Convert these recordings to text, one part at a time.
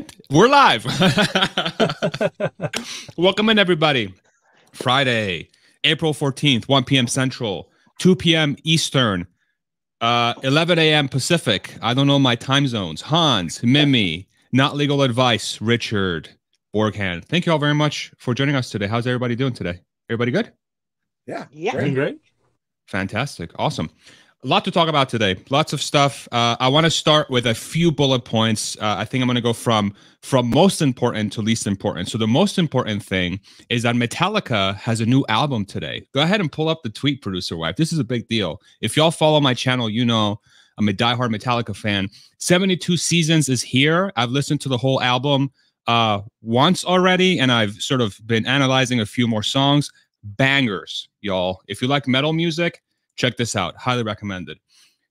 And we're live. Welcome in, everybody. Friday, April 14th, 1 p.m. Central, 2 p.m. Eastern, uh, 11 a.m. Pacific. I don't know my time zones. Hans, Mimi, Not Legal Advice, Richard, Borghand. Thank you all very much for joining us today. How's everybody doing today? Everybody good? Yeah. Yeah. Great. great. Fantastic. Awesome. A lot to talk about today. Lots of stuff. Uh, I want to start with a few bullet points. Uh, I think I'm going to go from from most important to least important. So the most important thing is that Metallica has a new album today. Go ahead and pull up the tweet, producer wife. This is a big deal. If y'all follow my channel, you know I'm a diehard Metallica fan. 72 Seasons is here. I've listened to the whole album uh, once already, and I've sort of been analyzing a few more songs. Bangers, y'all. If you like metal music check this out. Highly recommended.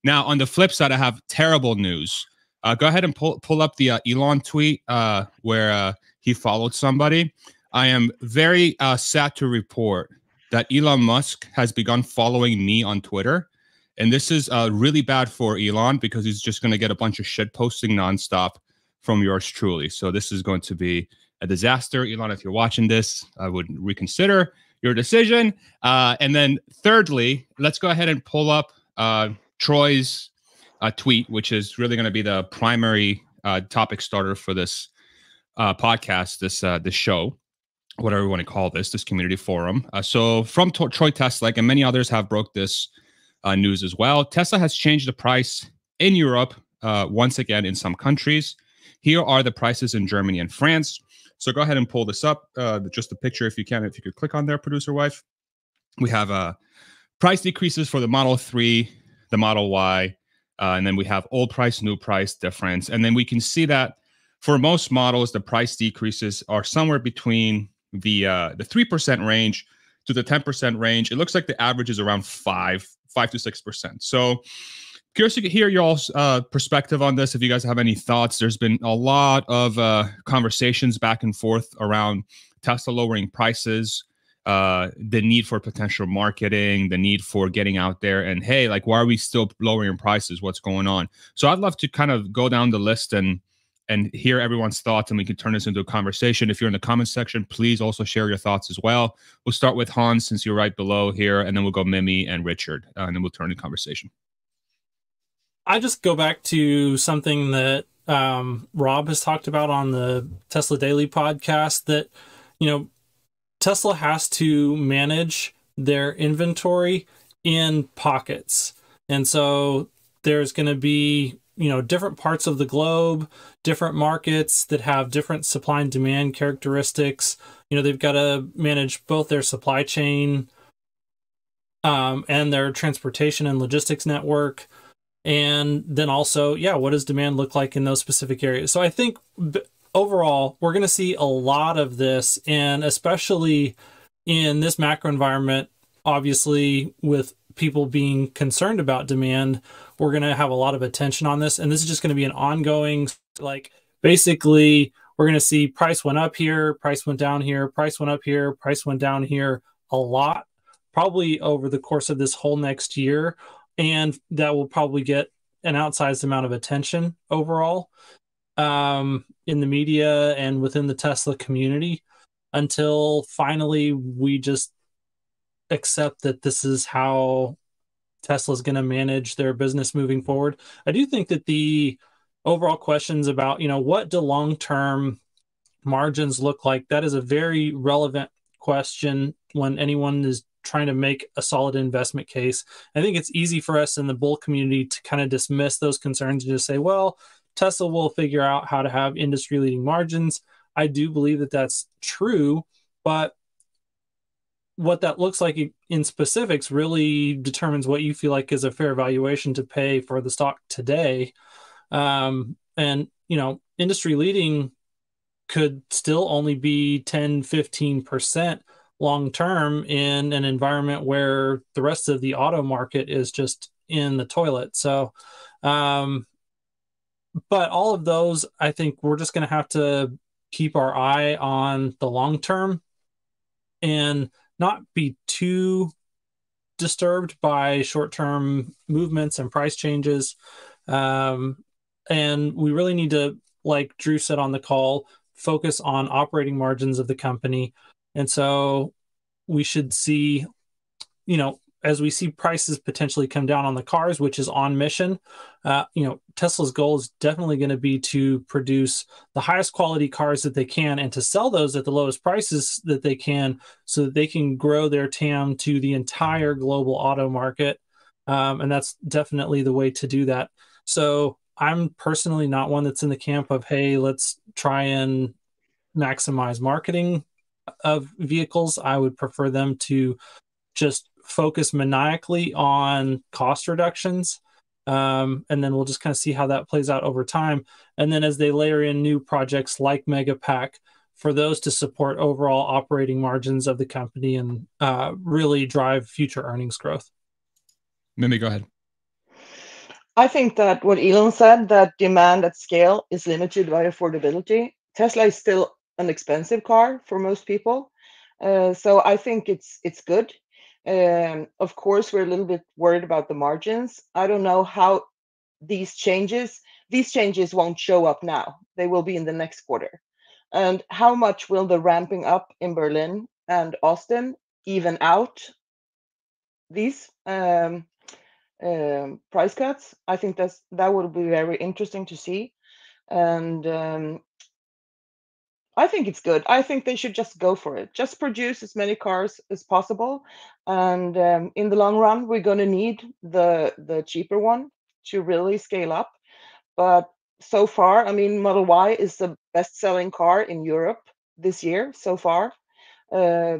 Now on the flip side i have terrible news. Uh, go ahead and pull, pull up the uh, elon tweet uh, where uh, he followed somebody. I am very uh, sad to report that elon musk has begun following me on twitter. And this is uh, really bad for elon because he's just going to get a bunch of shit posting nonstop from yours truly. So this is going to be a disaster. Elon if you're watching this i would reconsider your decision. Uh, and then thirdly, let's go ahead and pull up uh, Troy's uh, tweet, which is really going to be the primary uh, topic starter for this uh, podcast, this uh, this show, whatever you want to call this, this community forum. so from T- Troy Teslike, and many others have broke this news as well. Tesla has changed the price in Europe once again in some countries. Here are the prices in Germany and France. So go ahead and pull this up. Uh, just a picture, if you can, if you could click on there, producer wife. We have uh, price decreases for the Model 3, the Model Y, uh, and then we have old price, new price difference. And then we can see that for most models, the price decreases are somewhere between the uh, the 3% range to the 10% range. It looks like the average is around 5, 5 to 6%. So curious to hear y'all's uh, perspective on this. If you guys have any thoughts, there's been a lot of uh, conversations back and forth around Tesla lowering prices, uh, the need for potential marketing, the need for getting out there, and hey, like, why are we still lowering prices? What's going on? So I'd love to kind of go down the list and and hear everyone's thoughts, and we can turn this into a conversation. If you're in the comments section, please also share your thoughts as well. We'll start with Hans since you're right below here, and then we'll go Mimi and Richard, uh, and then we'll turn the conversation. I just go back to something that um, Rob has talked about on the Tesla Daily podcast that, you know, Tesla has to manage their inventory in pockets. And so there's going to be, you know, different parts of the globe, different markets that have different supply and demand characteristics. You know, they've got to manage both their supply chain um, and their transportation and logistics network and then also yeah what does demand look like in those specific areas? So i think overall we're going to see a lot of this and especially in this macro environment obviously with people being concerned about demand we're going to have a lot of attention on this. And this is just going to be an ongoing like basically we're going to see price went up here price went down here price went up here price went down here a lot probably over the course of this whole next year and that will probably get an outsized amount of attention overall um, in the media and within the Tesla community until finally we just accept that this is how Tesla is going to manage their business moving forward. I do think that the overall questions about, you know, what do long term margins look like? That is a very relevant question when anyone is trying to make a solid investment case. I think it's easy for us in the bull community to kind of dismiss those concerns and just say, well, Tesla will figure out how to have industry leading margins. I do believe that that's true, but what that looks like in specifics really determines what you feel like is a fair valuation to pay for the stock today. Um, and, you know, industry leading could still only be 10, 15% long term in an environment where the rest of the auto market is just in the toilet. So, um, but all of those, I think we're just going to have to keep our eye on the long term and not be too disturbed by short term movements and price changes. Um, and we really need to like Drew said on the call, focus on operating margins of the company. And so we should see, you know, as we see prices potentially come down on the cars, which is on mission, uh, you know, Tesla's goal is definitely going to be to produce the highest quality cars that they can and to sell those at the lowest prices that they can so that they can grow their TAM to the entire global auto market. Um, and that's definitely the way to do that. So I'm personally not one that's in the camp of, hey, let's try and maximize marketing of vehicles. I would prefer them to just focus maniacally on cost reductions. Um, and then we'll just kind of see how that plays out over time. And then as they layer in new projects like Megapack, for those to support overall operating margins of the company and uh, really drive future earnings growth. Mimi, go ahead. I think that what Elon said, that demand at scale is limited by affordability. Tesla is still an expensive car for most people. Uh, so I think it's it's good. Um, of course, we're a little bit worried about the margins. I don't know how these changes these changes won't show up now. They will be in the next quarter. And how much will the ramping up in Berlin and Austin even out these um, um, price cuts? I think that's that would be very interesting to see. And um, I think it's good. I think they should just go for it. Just produce as many cars as possible, and um, in the long run, we're going to need the the cheaper one to really scale up. But so far, I mean, Model Y is the best-selling car in Europe this year so far. Uh,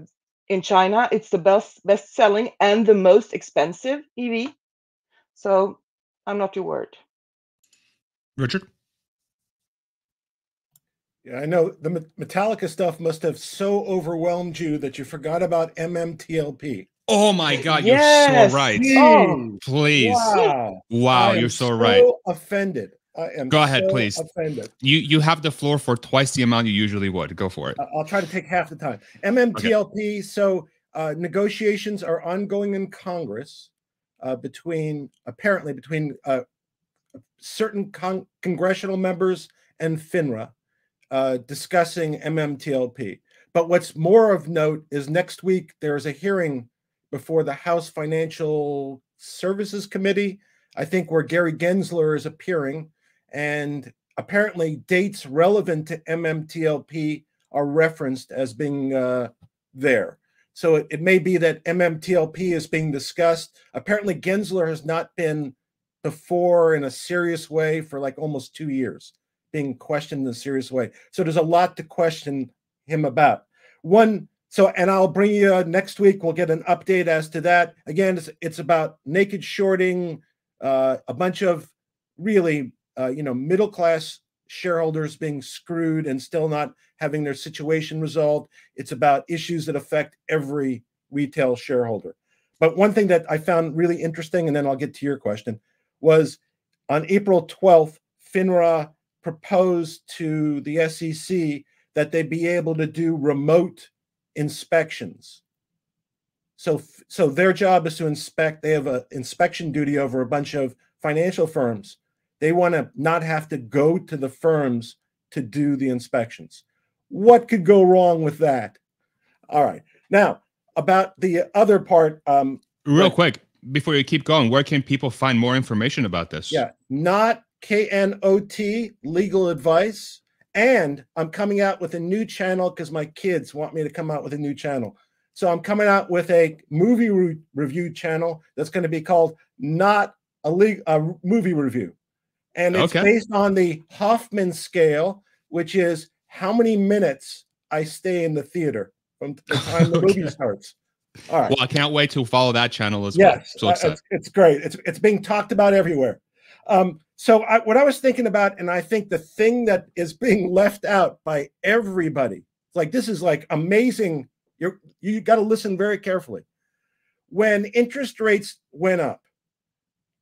in China, it's the best best-selling and the most expensive EV. So I'm not too worried. Richard. Yeah, I know the Metallica stuff must have so overwhelmed you that you forgot about MMTLP. Oh my God, yes, you're so right. Oh, please. Wow, wow you're so, so, right. Offended. I am. Go ahead, so please. Offended. You you have the floor for twice the amount you usually would. Go for it. I'll try to take half the time. MMTLP. Okay. So uh, negotiations are ongoing in Congress uh, between apparently between uh, certain con- congressional members and FINRA uh, discussing MMTLP. But what's more of note is next week there is a hearing before the House Financial Services Committee, I think, where Gary Gensler is appearing. And apparently, dates relevant to MMTLP are referenced as being uh, there. So it, it may be that MMTLP is being discussed. Apparently, Gensler has not been before in a serious way for like almost two years being questioned in a serious way. So there's a lot to question him about. One, so and I'll bring you uh, next week. We'll get an update as to that. Again, it's, it's about naked shorting, uh, a bunch of really uh, you know middle class shareholders being screwed and still not having their situation resolved. It's about issues that affect every retail shareholder. But one thing that I found really interesting, and then I'll get to your question, was on April 12th, FINRA proposed to the SEC that they be able to do remote inspections. So, so their job is to inspect. They have an inspection duty over a bunch of financial firms. They want to not have to go to the firms to do the inspections. What could go wrong with that? All right. Now, about the other part. Um, Real quick, before you keep going, where can people find more information about this? Yeah, not KNOT Legal Advice. And I'm coming out with a new channel because my kids want me to come out with a new channel. So I'm coming out with a movie re- review channel that's going to be called Not a, Le- a Movie Review. And it's okay. based on the Hoffman scale, which is how many minutes I stay in the theater from the time the okay. movie starts. All right. Well, I can't wait to follow that channel as yes, well. So uh, it's, it's great. It's it's being talked about everywhere. Um, so I, what I was thinking about, and I think the thing that is being left out by everybody, like this is like amazing. You're you got to listen very carefully. When interest rates went up,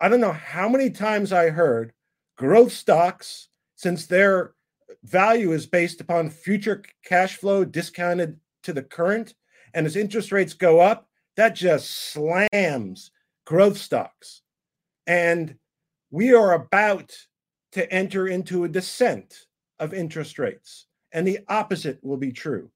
I don't know how many times I heard growth stocks, since their value is based upon future cash flow discounted to the current, and as interest rates go up, that just slams growth stocks. And we are about to enter into a descent of interest rates, and the opposite will be true.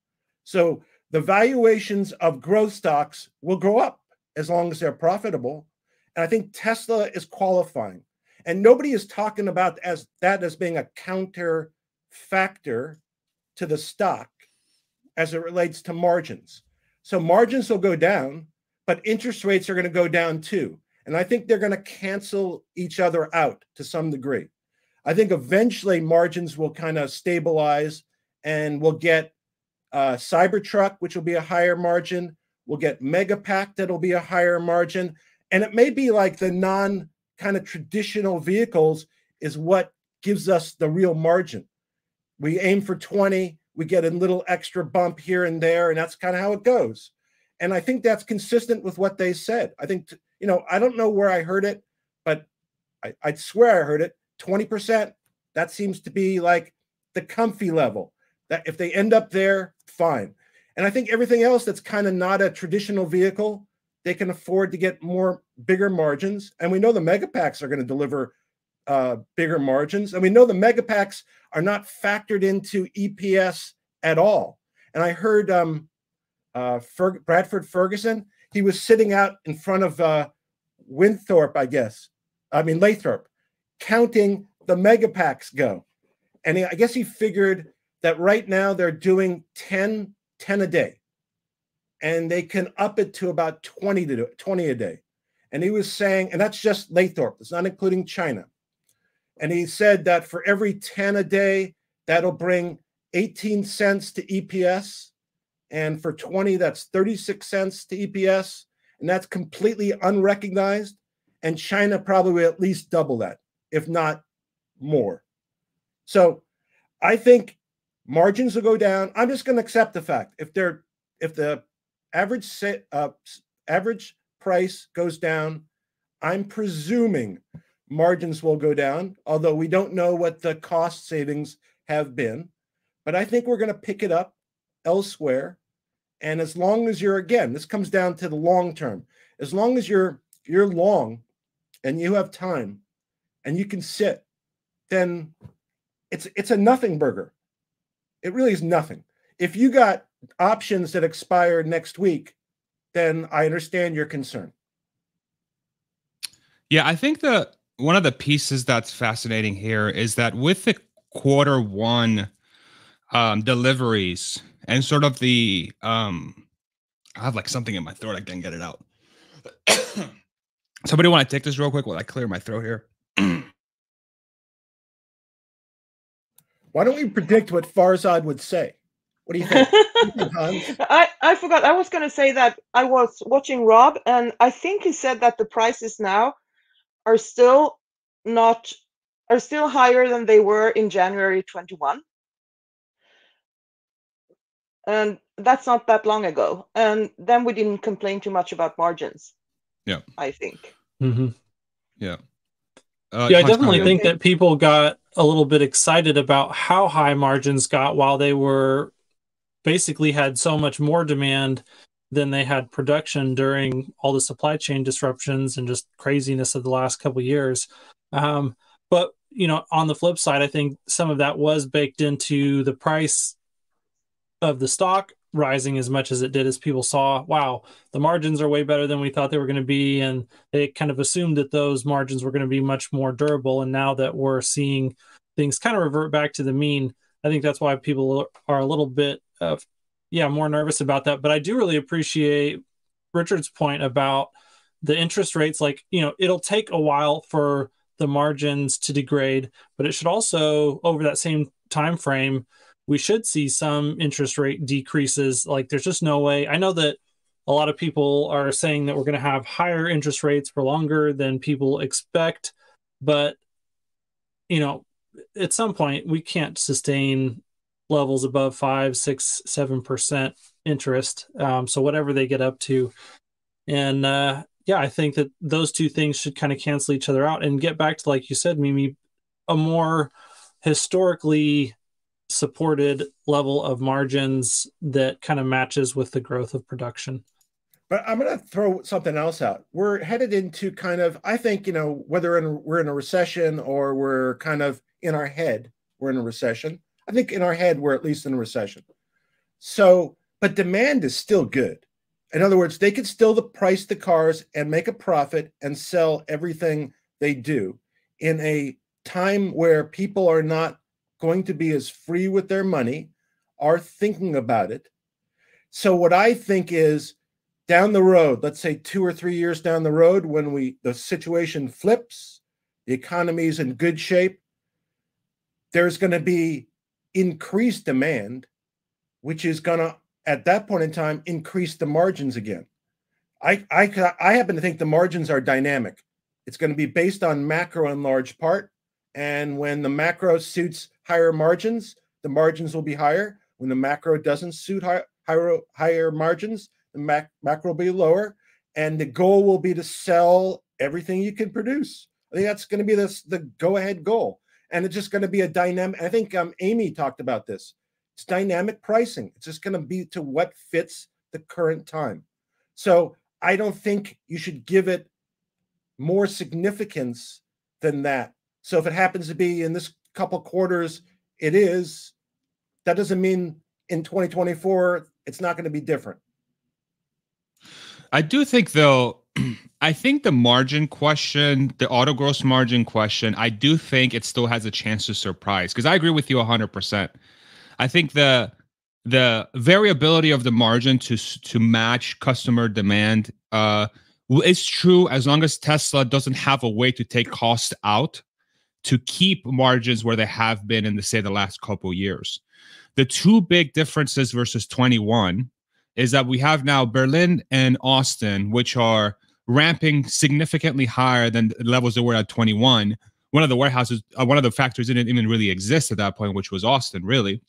So the valuations of growth stocks will go up as long as they're profitable. And I think Tesla is qualifying. And nobody is talking about as that as being a counter factor to the stock as it relates to margins. So margins will go down, but interest rates are going to go down too. And I think they're going to cancel each other out to some degree. I think eventually margins will kind of stabilize and we'll get uh, Cybertruck, which will be a higher margin. We'll get Megapack, that'll be a higher margin. And it may be like the non kind of traditional vehicles is what gives us the real margin. We aim for 20, we get a little extra bump here and there, and that's kind of how it goes. And I think that's consistent with what they said. I think, you know, I don't know where I heard it, but I, I'd swear I heard it 20%. That seems to be like the comfy level. That if they end up there, fine. And I think everything else that's kind of not a traditional vehicle, they can afford to get more bigger margins. And we know the mega packs are going to deliver uh, bigger margins. And we know the mega packs are not factored into EPS at all. And I heard um, uh, Fer- Bradford Ferguson, he was sitting out in front of uh, Winthorpe, I guess. I mean, Lathrop, counting the mega packs go. And he, I guess he figured that right now they're doing 10, 10 a day. And they can up it to about 20 to do, 20 a day. And he was saying, and that's just Lathrop, it's not including China. And he said that for every 10 a day, that'll bring 18 cents to EPS. And for 20, that's 36 cents to EPS. And that's completely unrecognized. And China probably at least double that, if not more. So I think margins will go down. I'm just going to accept the fact if they're if the average uh, average price goes down, I'm presuming margins will go down, although we don't know what the cost savings have been. But I think we're going to pick it up elsewhere. And as long as you're again, this comes down to the long term. As long as you're you're long and you have time and you can sit, then it's it's a nothing burger. It really is nothing. If you got options that expire next week, then I understand your concern. Yeah, I think the one of the pieces that's fascinating here is that with the quarter one um, deliveries and sort of the um, I have like something in my throat. I can't get it out. Somebody want to take this real quick while I clear my throat here? Why don't we predict what Farzad would say? What do you think? I, I forgot. I was going to say that I was watching Rob, and I think he said that the prices now are still not are still higher than they were in January 21. And that's not that long ago. And then we didn't complain too much about margins. Yeah. I think. Mm-hmm. Yeah. Uh, yeah, I definitely think that people got a little bit excited about how high margins got while they were basically had so much more demand than they had production during all the supply chain disruptions and just craziness of the last couple years. Um, but you know, on the flip side, I think some of that was baked into the price of the stock rising as much as it did as people saw wow the margins are way better than we thought they were going to be. And they kind of assumed that those margins were going to be much more durable. And now that we're seeing things kind of revert back to the mean i think that's why people are a little bit of yeah more nervous about that. But i do really appreciate richard's point about the interest rates. Like you know it'll take a while for the margins to degrade but it should also over that same time frame we should see some interest rate decreases. Like there's just no way. I know that a lot of people are saying that we're going to have higher interest rates for longer than people expect, but you know, at some point we can't sustain levels above five, six, seven percent interest. Um, so whatever they get up to, and uh, yeah, I think that those two things should kind of cancel each other out and get back to like you said, Mimi, a more historically supported level of margins that kind of matches with the growth of production. But I'm going to throw something else out. We're headed into kind of, I think, you know, whether in, we're in a recession or we're kind of in our head, we're in a recession. I think in our head we're at least in a recession. So, but demand is still good. In other words, they could still the price the cars and make a profit and sell everything they do in a time where people are not going to be as free with their money, are thinking about it. So what I think is down the road, let's say 2 or 3 years down the road when we the situation flips, the economy is in good shape, there's going to be increased demand which is going to at that point in time increase the margins again. I, I, I happen to think the margins are dynamic. It's going to be based on macro in large part. And when the macro suits higher margins, the margins will be higher. When the macro doesn't suit high, higher, higher margins, the mac, macro will be lower. And the goal will be to sell everything you can produce. I think that's going to be this, the go ahead goal. And it's just going to be a dynamic. I think um, Amy talked about this. It's dynamic pricing. It's just going to be to what fits the current time. So I don't think you should give it more significance than that. So if it happens to be in this couple quarters, it is. That doesn't mean in 2024 it's not going to be different. I do think though I think the margin question, the auto gross margin question, I do think it still has a chance to surprise because I agree with you 100%. I think the the variability of the margin to to match customer demand uh, is true as long as Tesla doesn't have a way to take cost out to keep margins where they have been in the say the last couple years. The two big differences versus 21 is that we have now Berlin and Austin, which are ramping significantly higher than the levels that were at 21. One of the warehouses, uh, one of the factories didn't even really exist at that point, which was Austin, really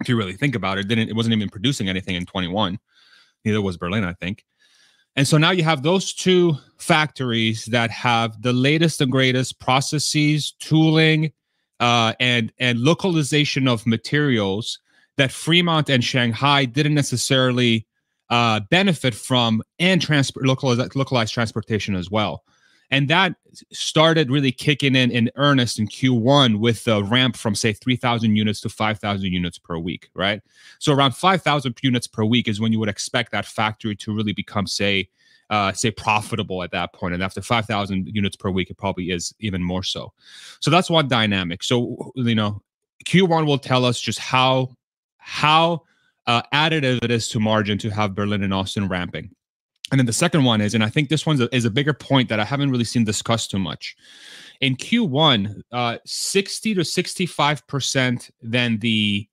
if you really think about it, didn't it wasn't even producing anything in 21. Neither was Berlin, I think. And so now you have those two factories that have the latest and greatest processes, tooling, uh, and and localization of materials that Fremont and Shanghai didn't necessarily uh, benefit from, and transport localized, localized transportation as well. And that started really kicking in in earnest in Q1 with the ramp from, say, 3,000 units to 5,000 units per week, right? So around 5,000 units per week is when you would expect that factory to really become, say, uh, say profitable at that point. And after 5,000 units per week, it probably is even more so. So that's one dynamic. So, you know, Q1 will tell us just how, how uh, additive it is to margin to have Berlin and Austin ramping. And then the second one is, and I think this one is a bigger point that I haven't really seen discussed too much. In Q1, uh, 60 to 65% then the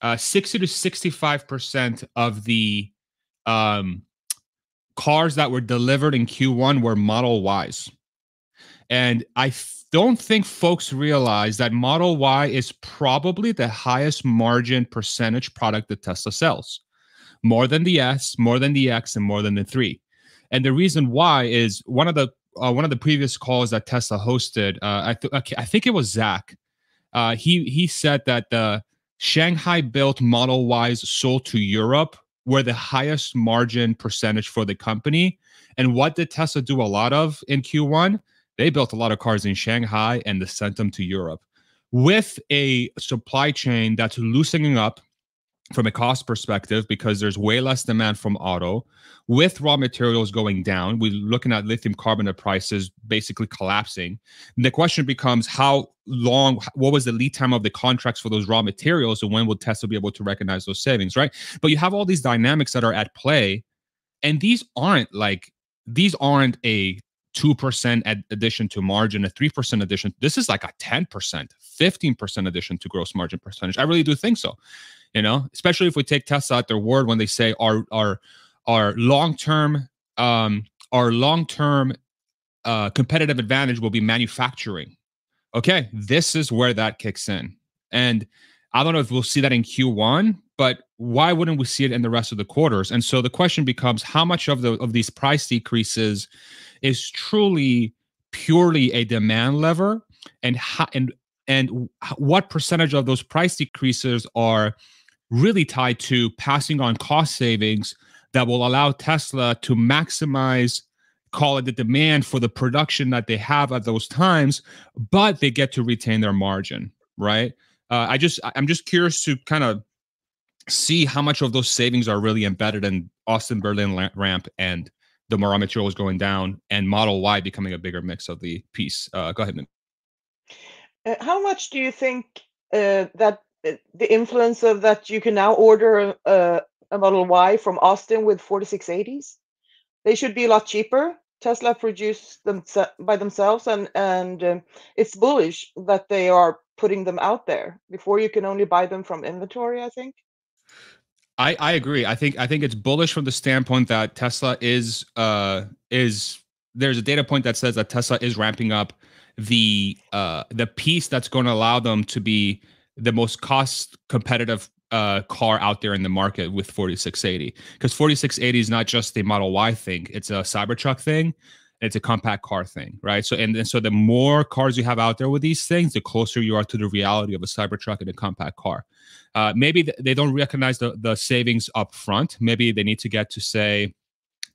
uh, 60 to 65% of the um, cars that were delivered in Q1 were Model Ys. And I don't think folks realize that Model Y is probably the highest margin percentage product that Tesla sells more than the S, more than the X, and more than the three. And the reason why is one of the uh, one of the previous calls that Tesla hosted. Uh, I th- I think it was Zach. Uh, he he said that the Shanghai built Model Ys sold to Europe were the highest margin percentage for the company. And what did Tesla do a lot of in Q1? They built a lot of cars in Shanghai and they sent them to Europe with a supply chain that's loosening up from a cost perspective because there's way less demand from auto with raw materials going down we're looking at lithium carbonate prices basically collapsing and the question becomes how long what was the lead time of the contracts for those raw materials and when will tesla be able to recognize those savings right but you have all these dynamics that are at play and these aren't like these aren't a 2% addition to margin, a 3% addition. This is like a 10%, 15% addition to gross margin percentage. I really do think so you know, especially if we take Tesla at their word when they say our our our long term um our long term uh, competitive advantage will be manufacturing. Okay, this is where that kicks in, and I don't know if we'll see that in Q1, but why wouldn't we see it in the rest of the quarters? And so the question becomes, how much of the of these price decreases is truly purely a demand lever, and how, and and what percentage of those price decreases are really tied to passing on cost savings that will allow Tesla to maximize call it the demand for the production that they have at those times but they get to retain their margin right Uh, I just I'm just curious to kind of see how much of those savings are really embedded in Austin Berlin ramp and the more materials going down and Model Y becoming a bigger mix of the piece. Uh, go ahead, uh, how much do you think uh, that the influence of that you can now order a, a Model Y from Austin with 4680s? They should be a lot cheaper. Tesla produce them by themselves, and and um, it's bullish that they are putting them out there before you can only buy them from inventory. I think. I, I agree. I think I think it's bullish from the standpoint that Tesla is uh is there's a data point that says that Tesla is ramping up the uh the piece that's going to allow them to be the most cost competitive uh car out there in the market with 4680 because 4680 is not just a Model Y thing; it's a Cybertruck thing. It's a compact car thing, right? So and, so the more cars you have out there with these things, the closer you are to the reality of a Cybertruck and a compact car. Uh, maybe th- they don't recognize the, the savings up front. Maybe they need to get to say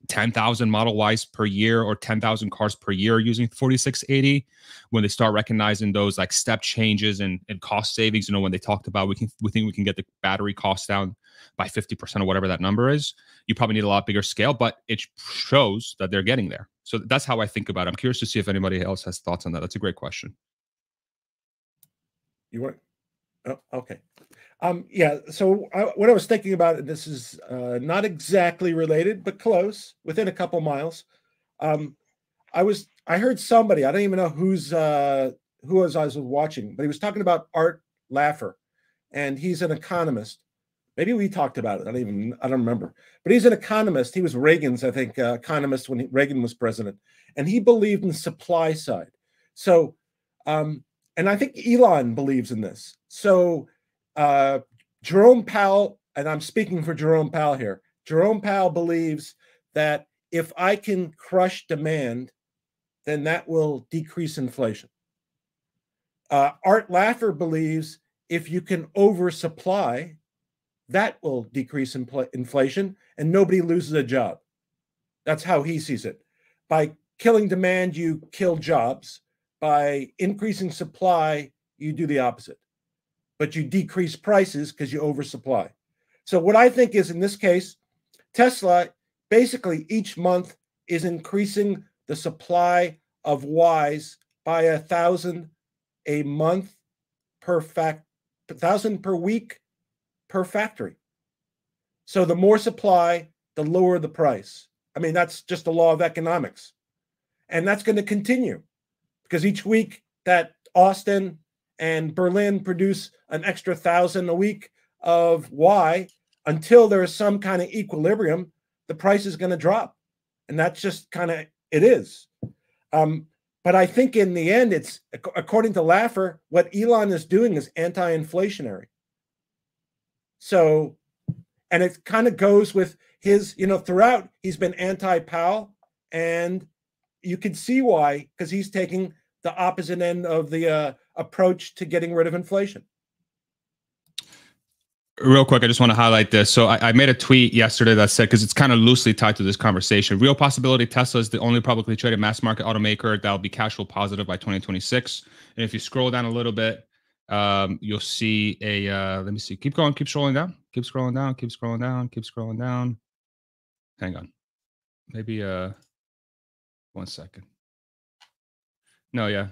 10,000 Model Ys per year or 10,000 cars per year using 4680 when they start recognizing those like step changes and, and cost savings. You know, when they talked about we can we think we can get the battery cost down by 50% or whatever that number is, you probably need a lot bigger scale, but it shows that they're getting there. So that's how I think about it. I'm curious to see if anybody else has thoughts on that. That's a great question. You want? Oh, okay. Um, yeah. So I, what I was thinking about, and this is uh, not exactly related, but close, within a couple miles. Um, I was, I heard somebody, I don't even know who's, uh, who was I was watching, but he was talking about Art Laffer, and he's an economist. Maybe we talked about it. I don't even, I don't remember. But he's an economist. He was Reagan's, I think, uh, economist when he, Reagan was president, and he believed in supply side. So, um, and I think Elon believes in this. So uh, Jerome Powell, and I'm speaking for Jerome Powell here. Jerome Powell believes that if I can crush demand, then that will decrease inflation. Uh, Art Laffer believes if you can oversupply, that will decrease infl- inflation and nobody loses a job. That's how he sees it. By killing demand, you kill jobs. By increasing supply, you do the opposite but you decrease prices because you oversupply. So, what I think is in this case, Tesla basically each month is increasing the supply of Ys by a thousand a month per fact, thousand per week per factory. So, the more supply, the lower the price. I mean, that's just the law of economics. And that's going to continue because each week that Austin and Berlin produce an extra thousand a week of Y until there is some kind of equilibrium, the price is going to drop. And that's just kind of it is. Um, but I think in the end, it's according to Laffer, what Elon is doing is anti inflationary. So, and it kind of goes with his, you know, throughout, he's been anti Powell. And you can see why, because he's taking the opposite end of the uh, approach to getting rid of inflation. Real quick, I just want to highlight this. So I, I made a tweet yesterday that said, because it's kind of loosely tied to this conversation, real possibility Tesla is the only publicly traded mass market automaker that will be cash flow positive by 2026. And if you scroll down a little bit, um, you'll see a, uh, let me see, keep going, keep scrolling down, keep scrolling down, keep scrolling down, keep scrolling down. Hang on. Maybe, uh, one second. No, yeah.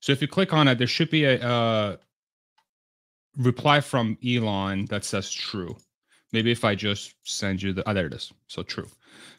So if you click on it, there should be a reply from Elon that says true. Maybe if I just send you the, oh, there it is. So true.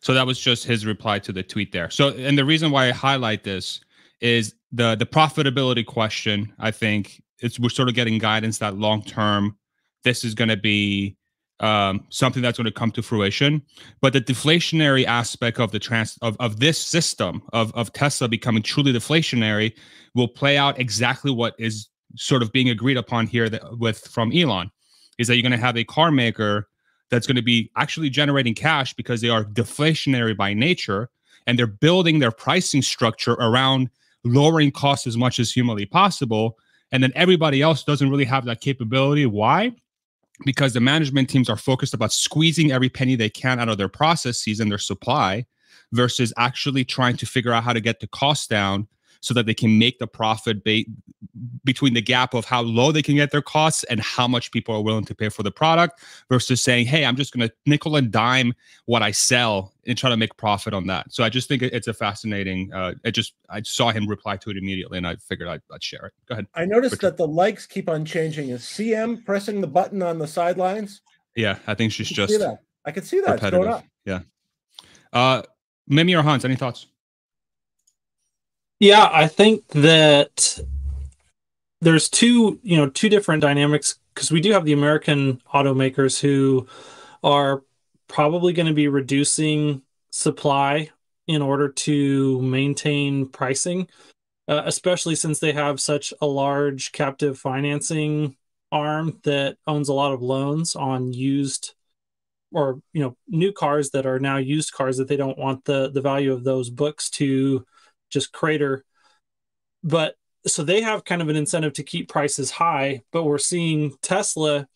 So that was just his reply to the tweet there. So, and the reason why I highlight this is the the profitability question. I think it's we're sort of getting guidance that long term, this is going to be um, something that's going to come to fruition. But the deflationary aspect of the trans of, of this system of, of Tesla becoming truly deflationary will play out exactly what is sort of being agreed upon here that, with from Elon is that you're going to have a car maker that's going to be actually generating cash because they are deflationary by nature and they're building their pricing structure around lowering costs as much as humanly possible and then everybody else doesn't really have that capability why because the management teams are focused about squeezing every penny they can out of their processes and their supply versus actually trying to figure out how to get the cost down so that they can make the profit ba- between the gap of how low they can get their costs and how much people are willing to pay for the product versus saying, hey, I'm just going to nickel and dime what I sell and try to make profit on that. So I just think it's a fascinating. Uh, it just I saw him reply to it immediately, and I figured I'd, I'd share it. Go ahead. I noticed Richard. that the likes keep on changing. Is CM pressing the button on the sidelines? Yeah, I think she's I just. I can see that. Repetitive. Yeah. Uh, Mimi or Hans, any thoughts? Yeah, I think that there's two, you know, two different dynamics because we do have the American automakers who are probably going to be reducing supply in order to maintain pricing, uh, especially since they have such a large captive financing arm that owns a lot of loans on used or you know new cars that are now used cars that they don't want the the value of those books to just crater. But so they have kind of an incentive to keep prices high but we're seeing tesla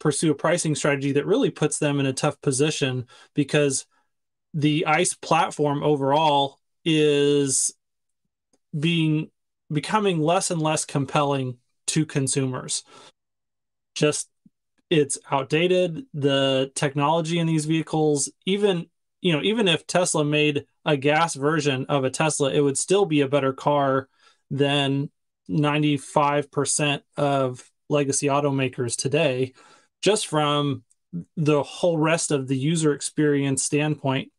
pursue a pricing strategy that really puts them in a tough position because the ice platform overall is being becoming less and less compelling to consumers. Just it's outdated. The technology in these vehicles even you know even if tesla made a gas version of a tesla it would still be a better car than 95% of legacy automakers today just from the whole rest of the user experience standpoint.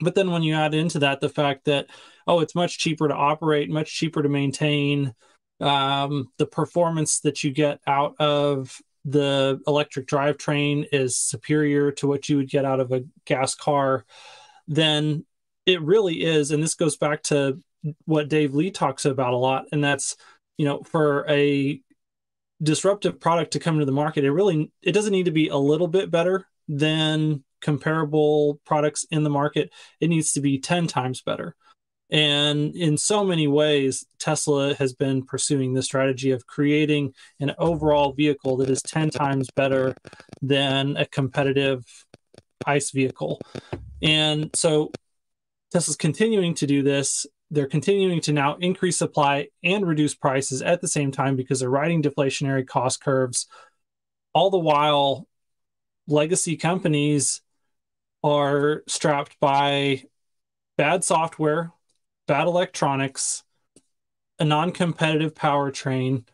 But then when you add into that the fact that oh it's much cheaper to operate much cheaper to maintain um, the performance that you get out of the electric drivetrain is superior to what you would get out of a gas car, then it really is. And this goes back to what Dave Lee talks about a lot, and that's you know for a disruptive product to come to the market, it really it doesn't need to be a little bit better than comparable products in the market. It needs to be 10 times better. And in so many ways, Tesla has been pursuing the strategy of creating an overall vehicle that is 10 times better than a competitive ICE vehicle. And so Tesla's continuing to do this. They're continuing to now increase supply and reduce prices at the same time because they're riding deflationary cost curves. All the while, legacy companies are strapped by bad software bad electronics, a non-competitive powertrain,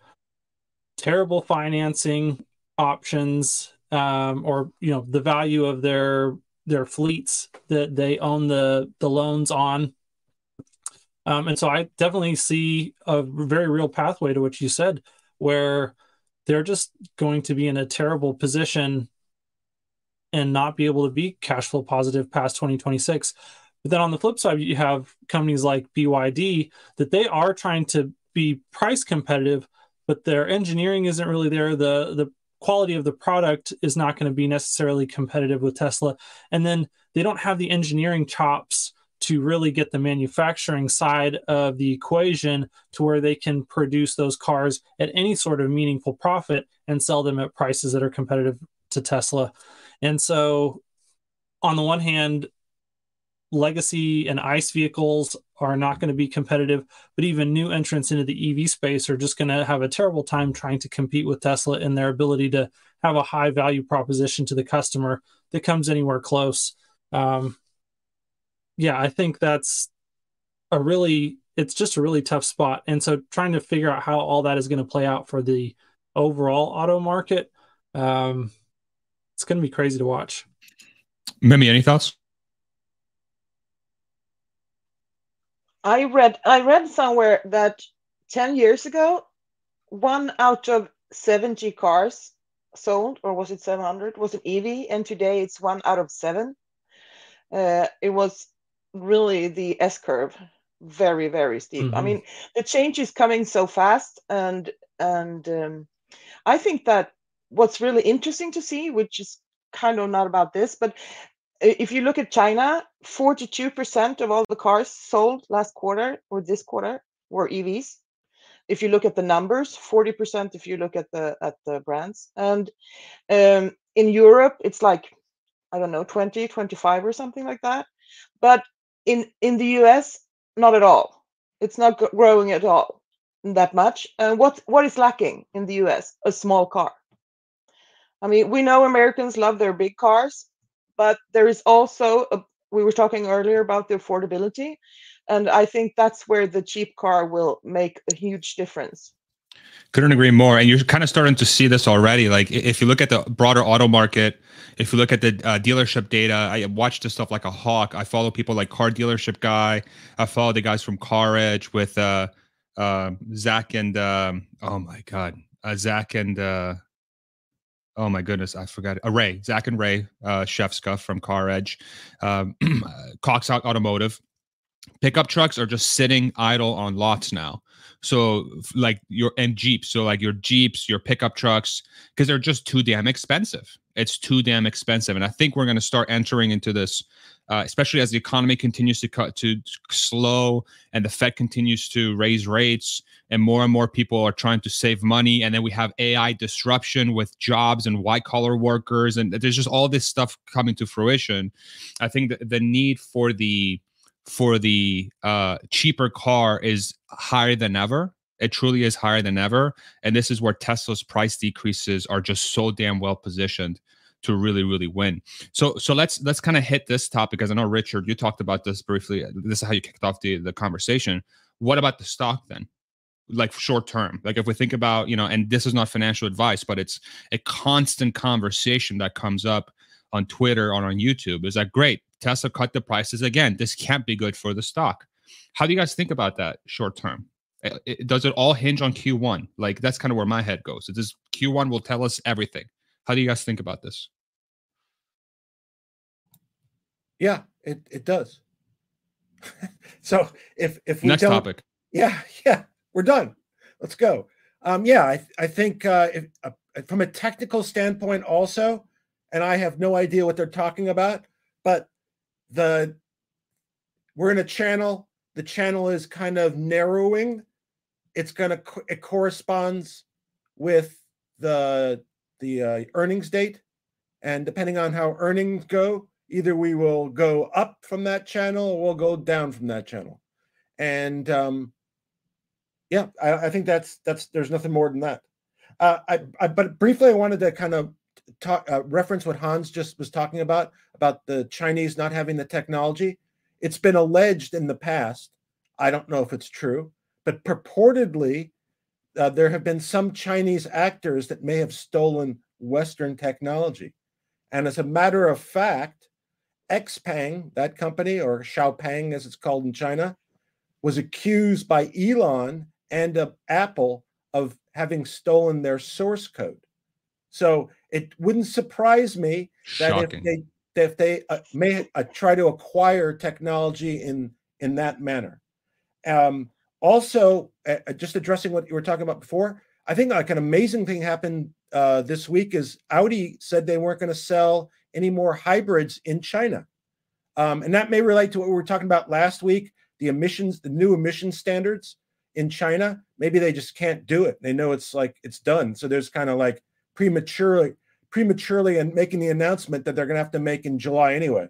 terrible financing options, um, or you know the value of their their fleets that they own the the loans on. Um, and so I definitely see a very real pathway to what you said, where they're just going to be in a terrible position and not be able to be cash flow positive past 2026. But then on the flip side, you have companies like BYD that they are trying to be price competitive, but their engineering isn't really there. The the quality of the product is not going to be necessarily competitive with Tesla. And then they don't have the engineering chops to really get the manufacturing side of the equation to where they can produce those cars at any sort of meaningful profit and sell them at prices that are competitive to Tesla. And so on the one hand, legacy and ICE vehicles are not going to be competitive, but even new entrants into the EV space are just going to have a terrible time trying to compete with Tesla in their ability to have a high value proposition to the customer that comes anywhere close. Um, yeah, I think that's a really, it's just a really tough spot. And so trying to figure out how all that is going to play out for the overall auto market, um, it's going to be crazy to watch. Mimi, any thoughts? I read I read somewhere that 10 years ago, one out of 70 cars sold, or was it 700, was an EV, and today it's one out of seven. Uh, it was really the S curve, very very steep. Mm-hmm. I mean, the change is coming so fast, and and um, I think that what's really interesting to see, which is kind of not about this, but if you look at China, 42% of all the cars sold last quarter or this quarter were EVs. If you look at the numbers, 40% if you look at the at the brands. And um, in Europe, it's like I don't know, 20, 25 or something like that. But in in the US, not at all. It's not growing at all that much. And what what is lacking in the US? A small car. I mean, we know Americans love their big cars, but there is also a, we were talking earlier about the affordability, and I think that's where the cheap car will make a huge difference. Couldn't agree more. And you're kind of starting to see this already. Like if you look at the broader auto market, if you look at the uh, dealership data, I watch this stuff like a hawk. I follow people like Car Dealership Guy. I follow the guys from Car Edge with uh, uh, Zach and um, oh my god, uh, Zach and uh, oh my goodness, I forgot. Uh, Ray, Zach and Ray uh, Scuff from Car Edge, um, Cox Automotive. Pickup trucks are just sitting idle on lots now. So like your and Jeeps, so like your Jeeps, your pickup trucks, because they're just too damn expensive. It's too damn expensive, and I think we're going to start entering into this, uh, especially as the economy continues to cut to slow and the Fed continues to raise rates, and more and more people are trying to save money, and then we have AI disruption with jobs and white collar workers, and there's just all this stuff coming to fruition. I think the, the need for the for the uh, cheaper car is higher than ever. It truly is higher than ever. And this is where Tesla's price decreases are just so damn well positioned to really really win. So so let's let's kind of hit this topic because I know Richard you talked about this briefly. This is how you kicked off the the conversation. What about the stock then? Like short term. Like if we think about, you know, and this is not financial advice, but it's a constant conversation that comes up on Twitter or on YouTube. Is that great? Tesla cut the prices again. This can't be good for the stock. How do you guys think about that short term? It, it, does it all hinge on Q1? Like that's kind of where my head goes. It is Q1 will tell us everything. How do you guys think about this? Yeah, it, it does. so if if we next don't, topic, yeah, yeah, we're done. Let's go. Um, yeah, I I think uh, if, uh, from a technical standpoint, also, and I have no idea what they're talking about, but the we're in a channel the channel is kind of narrowing. It's to it corresponds with the the uh, earnings date. And depending on how earnings go either we will go up from that channel or we'll go down from that channel. And um yeah i, I think that's that's there's nothing more than that. Uh I, I but briefly i wanted to kind of talk uh, reference what Hans just was talking about about the Chinese not having the technology. It's been alleged in the past. I don't know if it's true, but purportedly uh, there have been some Chinese actors that may have stolen Western technology. And as a matter of fact, Xpeng, that company, or Xiaopeng as it's called in China, was accused by Elon and Apple of having stolen their source code. So it wouldn't surprise me that if they if they uh, may uh, try to acquire technology in in that manner. Um, also, uh, uh, just addressing what you were talking about before, I think like an amazing thing happened uh, this week is Audi said they weren't going to sell any more hybrids in China, um, and that may relate to what we were talking about last week. The emissions, the new emission standards in China, maybe they just can't do it. They know it's like it's done. So there's kind of like prematurely prematurely and making the announcement that they're going to have to make in July anyway.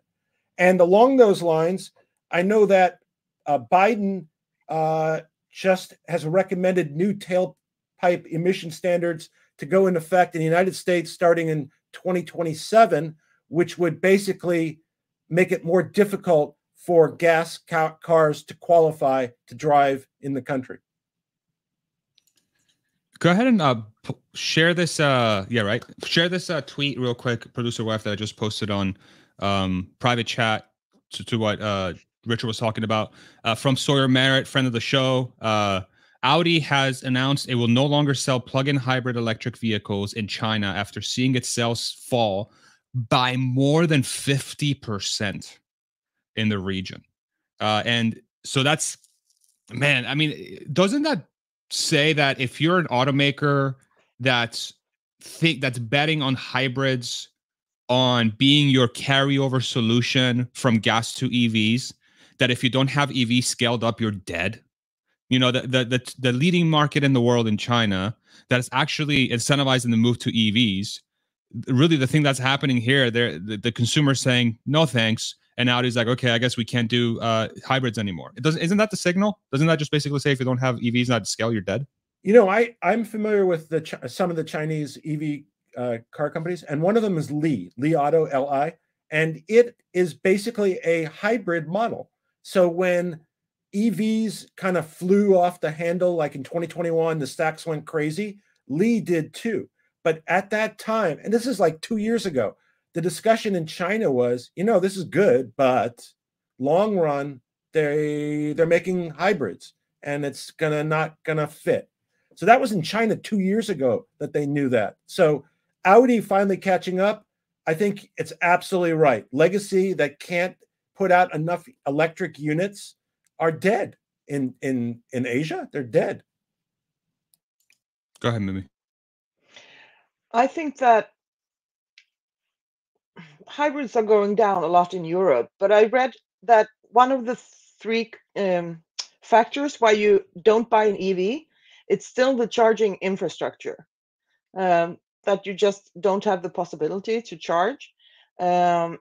And along those lines, I know that uh, Biden uh, just has recommended new tailpipe emission standards to go into effect in the United States starting in 2027, which would basically make it more difficult for gas ca- cars to qualify to drive in the country. Go ahead and uh, share this. Uh, yeah, right. Share this uh, tweet real quick, producer wife that I just posted on um, private chat to, to what uh, Richard was talking about uh, from Sawyer Merritt, friend of the show. Uh, Audi has announced it will no longer sell plug-in hybrid electric vehicles in China after seeing its sales fall by more than fifty percent in the region, uh, and so that's man. I mean, doesn't that say that if you're an automaker that's think that's betting on hybrids on being your carryover solution from gas to EVs that if you don't have EV scaled up you're dead. You know the, the the the, leading market in the world in China that is actually incentivizing the move to EVs really the thing that's happening here there the, the consumer saying no thanks and Audi's like, okay, I guess we can't do uh, hybrids anymore. It doesn't. Isn't that the signal? Doesn't that just basically say if you don't have EVs not to scale, you're dead? You know, I I'm familiar with the some of the Chinese EV uh, car companies, and one of them is Li Li Auto Li, and it is basically a hybrid model. So when EVs kind of flew off the handle, like in 2021, the stacks went crazy. Li did too. But at that time, and this is like two years ago, the discussion in China was, you know, this is good, but long run, they they're making hybrids and it's gonna not gonna fit. So that was in China two years ago that they knew that. So Audi finally catching up. I think it's absolutely right. Legacy that can't put out enough electric units are dead in in in Asia. They're dead. Go ahead, Mimi. I think that hybrids are going down a lot in Europe, but I read that one of the three um, factors why you don't buy an EV, it's still the charging infrastructure. Um, that you just don't have the possibility to charge. Um,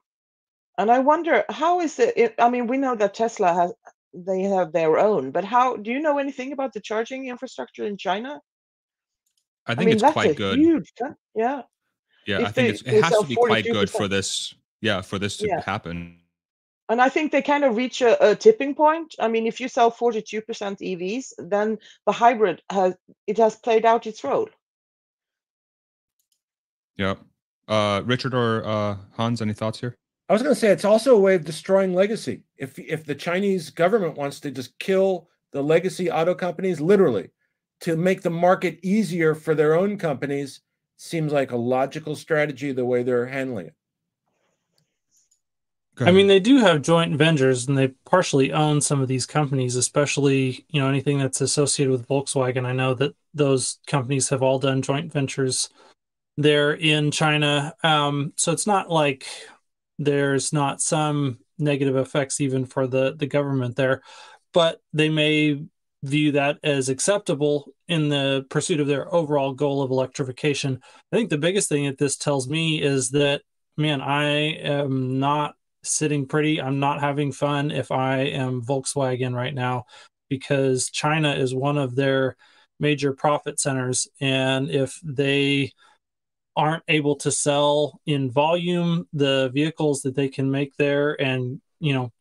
and I wonder how is it? I mean, we know that Tesla has they have their own, but how do you know anything about the charging infrastructure in China? I think I mean, it's quite good. Huge, yeah. Yeah, if I think they, it has to be quite good for this. Yeah, for this to yeah. happen. And I think they kind of reach a, a, tipping point. I mean, if you sell 42% EVs, then the hybrid has it has played out its role. Yeah. Uh, Richard or uh, Hans, any thoughts here? I was going to say it's also a way of destroying legacy. If if the Chinese government wants to just kill the legacy auto companies, literally, to make the market easier for their own companies, seems like a logical strategy the way they're handling it. I mean, they do have joint ventures and they partially own some of these companies, especially, you know, anything that's associated with Volkswagen. I know that those companies have all done joint ventures there in China. Um, so it's not like there's not some negative effects even for the, the government there, but they may view that as acceptable in the pursuit of their overall goal of electrification. I think the biggest thing that this tells me is that, man, I am not sitting pretty. I'm not having fun if I am Volkswagen right now because China is one of their major profit centers. And if they aren't able to sell in volume the vehicles that they can make there and, you know,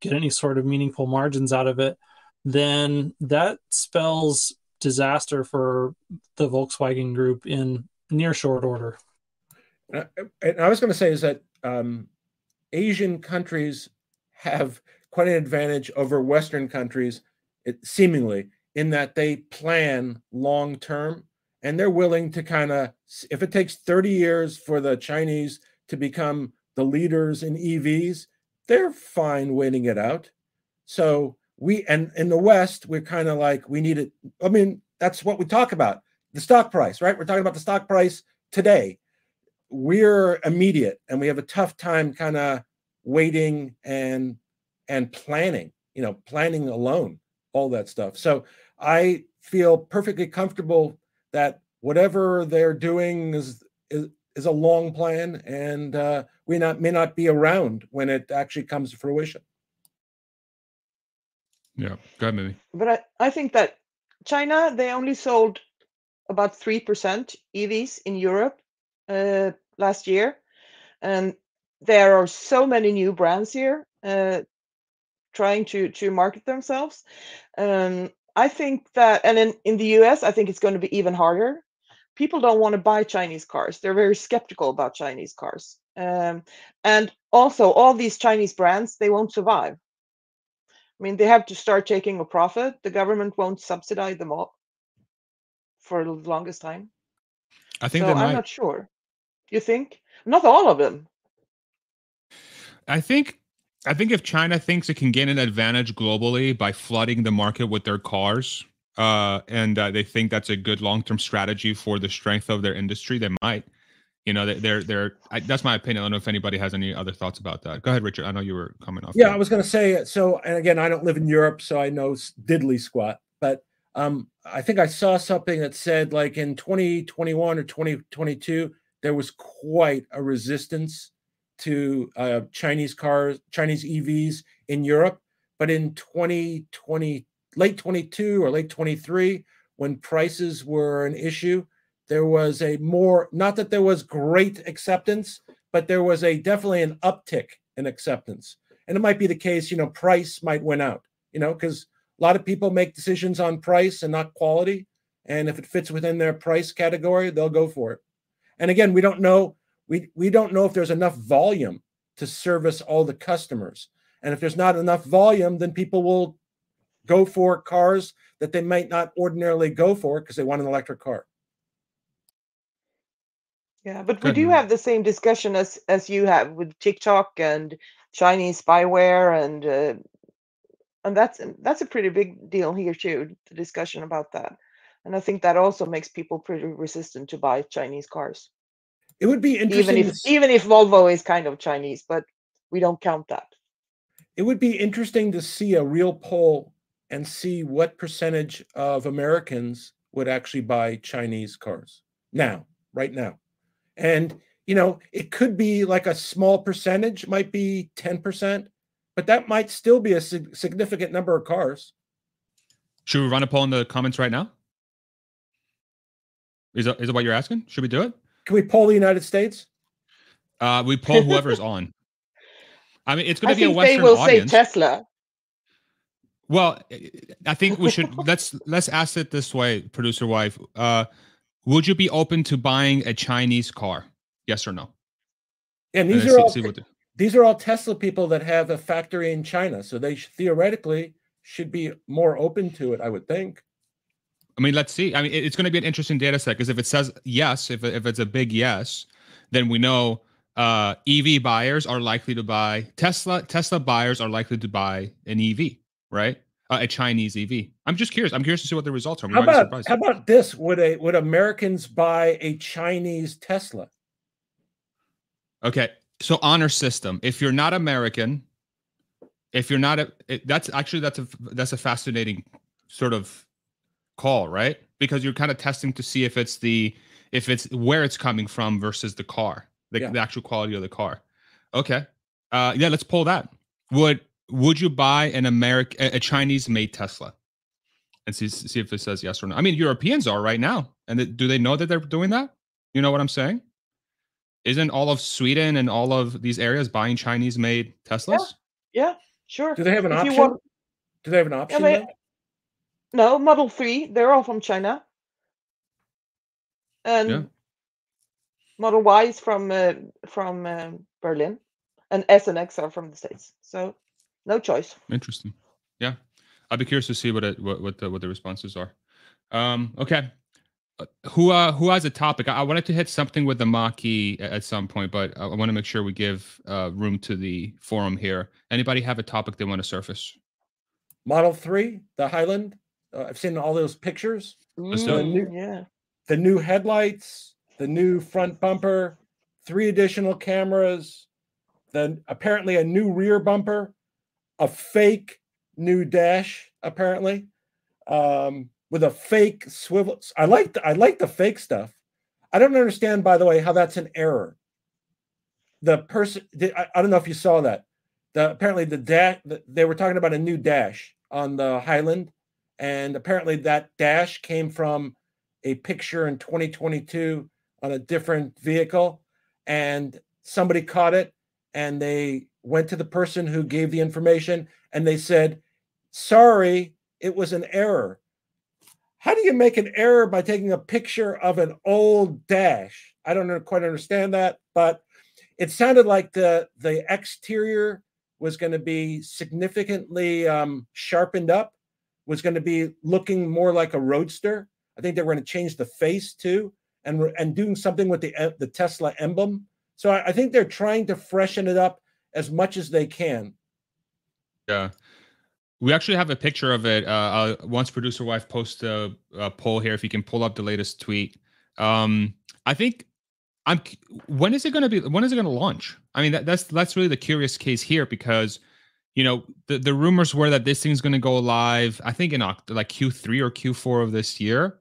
get any sort of meaningful margins out of it, then that spells disaster for the Volkswagen group in near short order. And I was going to say is that um, Asian countries have quite an advantage over Western countries, it, seemingly, in that they plan long term and they're willing to kind of, if it takes 30 years for the Chinese to become the leaders in EVs, they're fine waiting it out. So we, and in the West, we're kind of like, we need it. I mean, that's what we talk about the stock price, right? We're talking about the stock price today we're immediate and we have a tough time kind of waiting and and planning you know planning alone all that stuff so i feel perfectly comfortable that whatever they're doing is is, is a long plan and uh, we not may not be around when it actually comes to fruition yeah go ahead maybe but i, I think that china they only sold about 3% evs in europe uh, last year. And there are so many new brands here uh, trying to to market themselves. Um, I think that, and in, in the US, I think it's going to be even harder. People don't want to buy Chinese cars. They're very skeptical about Chinese cars. Um, and also, all these Chinese brands, they won't survive. I mean, they have to start taking a profit. The government won't subsidize them all for the longest time. I think so I'm might... not sure. You think? Not all of them. I think I think if China thinks it can gain an advantage globally by flooding the market with their cars, uh, and uh, they think that's a good long-term strategy for the strength of their industry, they might. You know, they're they're. I, that's my opinion. I don't know if anybody has any other thoughts about that. Go ahead, Richard. I know you were coming off. Yeah, I was going to say. So, and again, I don't live in Europe, so I know diddly squat. But um, I think I saw something that said like in 2021 or 2022 there was quite a resistance to uh, Chinese cars, Chinese EVs in Europe. But in 2020, late 22 or late 23, when prices were an issue, there was a more, not that there was great acceptance, but there was a definitely an uptick in acceptance. And it might be the case, you know, price might win out, you know, because a lot of people make decisions on price and not quality. And if it fits within their price category, they'll go for it. And again, we don't know we we don't know if there's enough volume to service all the customers. And if there's not enough volume, then people will go for cars that they might not ordinarily go for because they want an electric car. Yeah, but we do have the same discussion as as you have with TikTok and Chinese spyware and uh, and that's that's a pretty big deal here too. The discussion about that, and I think that also makes people pretty resistant to buy Chinese cars. It would be interesting, even if even if Volvo is kind of Chinese, but we don't count that. It would be interesting to see a real poll and see what percentage of Americans would actually buy Chinese cars now, right now. And, you know, it could be like a small percentage, might be 10%, but that might still be a significant number of cars. Should we run a poll in the comments right now? Is that, is it what you're asking? Should we do it? Can we poll the United States? Uh, we poll whoever's on. I mean, it's going to be a Western they will audience. say Tesla. Well, I think we should let's let's ask it this way, producer wife. Uh, would you be open to buying a Chinese car? Yes or no? And these and are see, all see these are all Tesla people that have a factory in China, so they theoretically should be more open to it. I would think. I mean, let's see. I mean, it's going to be an interesting data set because if it says yes, if if it's a big yes, then we know uh, EV buyers are likely to buy Tesla. Tesla buyers are likely to buy an EV, right? Uh, a Chinese EV. I'm just curious. I'm curious to see what the results are. How about, how about this? Would a would Americans buy a Chinese Tesla? Okay, so honor system. If you're not American, if you're not a, it, that's actually that's a that's a fascinating sort of call, right? Because you're kind of testing to see if it's the if it's where it's coming from versus the car, the, yeah. the actual quality of the car. Okay. Uh, yeah, let's pull that. Would would you buy an American a Chinese made Tesla? And see see if it says yes or no. I mean, Europeans are right now, and do they know that they're doing that? You know what I'm saying? Isn't all of Sweden and all of these areas buying Chinese made Teslas? Yeah, yeah sure. Do they have an if option? Want... Do they have an option? Yeah, no, Model 3, they're all from China. And yeah. Model Y is from uh, from uh, Berlin, and S and X are from the States. So no choice. Interesting. Yeah, I'd be curious to see what it what what the, what the responses are. Um, okay, uh, who uh who has a topic? I, I wanted to hit something with the Mach-E at some point, but I, I want to make sure we give uh, room to the forum here. Anybody have a topic they want to surface? Model Three, the Highland. Uh, I've seen all those pictures. the new, yeah. The new headlights, the new front bumper, three additional cameras, then apparently a new rear bumper, a fake new dash apparently, um, with a fake swivel. I like the, I like the fake stuff. I don't understand, by the way, how that's an error. The person, I, don't know if you saw that. The apparently the dash they were talking about a new dash on the Highland and apparently, that dash came from a picture in 2022 on a different vehicle. And somebody caught it and they went to the person who gave the information and they said, Sorry, it was an error. How do you make an error by taking a picture of an old dash? I don't quite understand that, but it sounded like the the exterior was going to be significantly um, sharpened up was going to be looking more like a roadster. I think they were going to change the face too, and and doing something with the the Tesla emblem. So I, I think they're trying to freshen it up as much as they can. Yeah. We actually have a picture of it. Uh, uh, once producer wife post a, a, poll here, if you can pull up the latest tweet. Um, I think I'm. When is it going to be? When is it going to launch? I mean, that, that's that's really the curious case here because you know, the, the rumors were that this thing's going to go live, I think in like Q3 or Q4 of this year.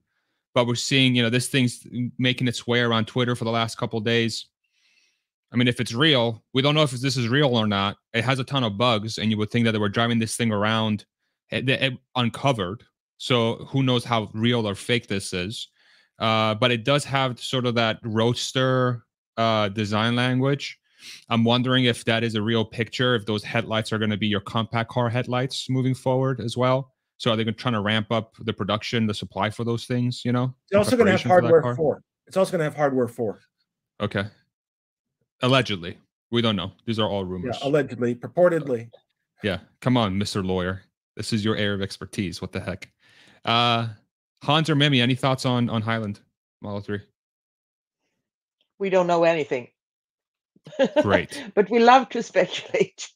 But we're seeing, you know, this thing's making its way around Twitter for the last couple days. I mean, if it's real, we don't know if this is real or not. It has a ton of bugs, and you would think that they were driving this thing around it, it uncovered. So who knows how real or fake this is? Uh, but it does have sort of that roadster uh, design language. I'm wondering if that is a real picture. If those headlights are going to be your compact car headlights moving forward as well. So are they trying to ramp up the production, the supply for those things? You know, it's also going to have hardware for. It's also going to have hardware for. Okay. Allegedly, we don't know. These are all rumors. Yeah, allegedly, purportedly. Yeah, come on, Mister Lawyer. This is your area of expertise. What the heck? Uh, Hans or Mimi, any thoughts on on Highland Model Three? We don't know anything. Great. but we love to speculate.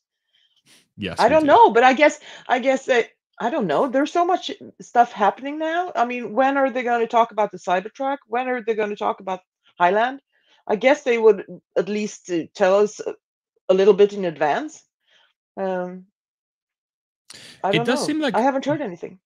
Yes. I don't do. know, but I guess I guess that I don't know. There's so much stuff happening now. I mean, when are they going to talk about the Cybertruck? When are they going to talk about Highland? I guess they would at least uh, tell us a little bit in advance. Um, I don't it does know. seem like I haven't heard anything.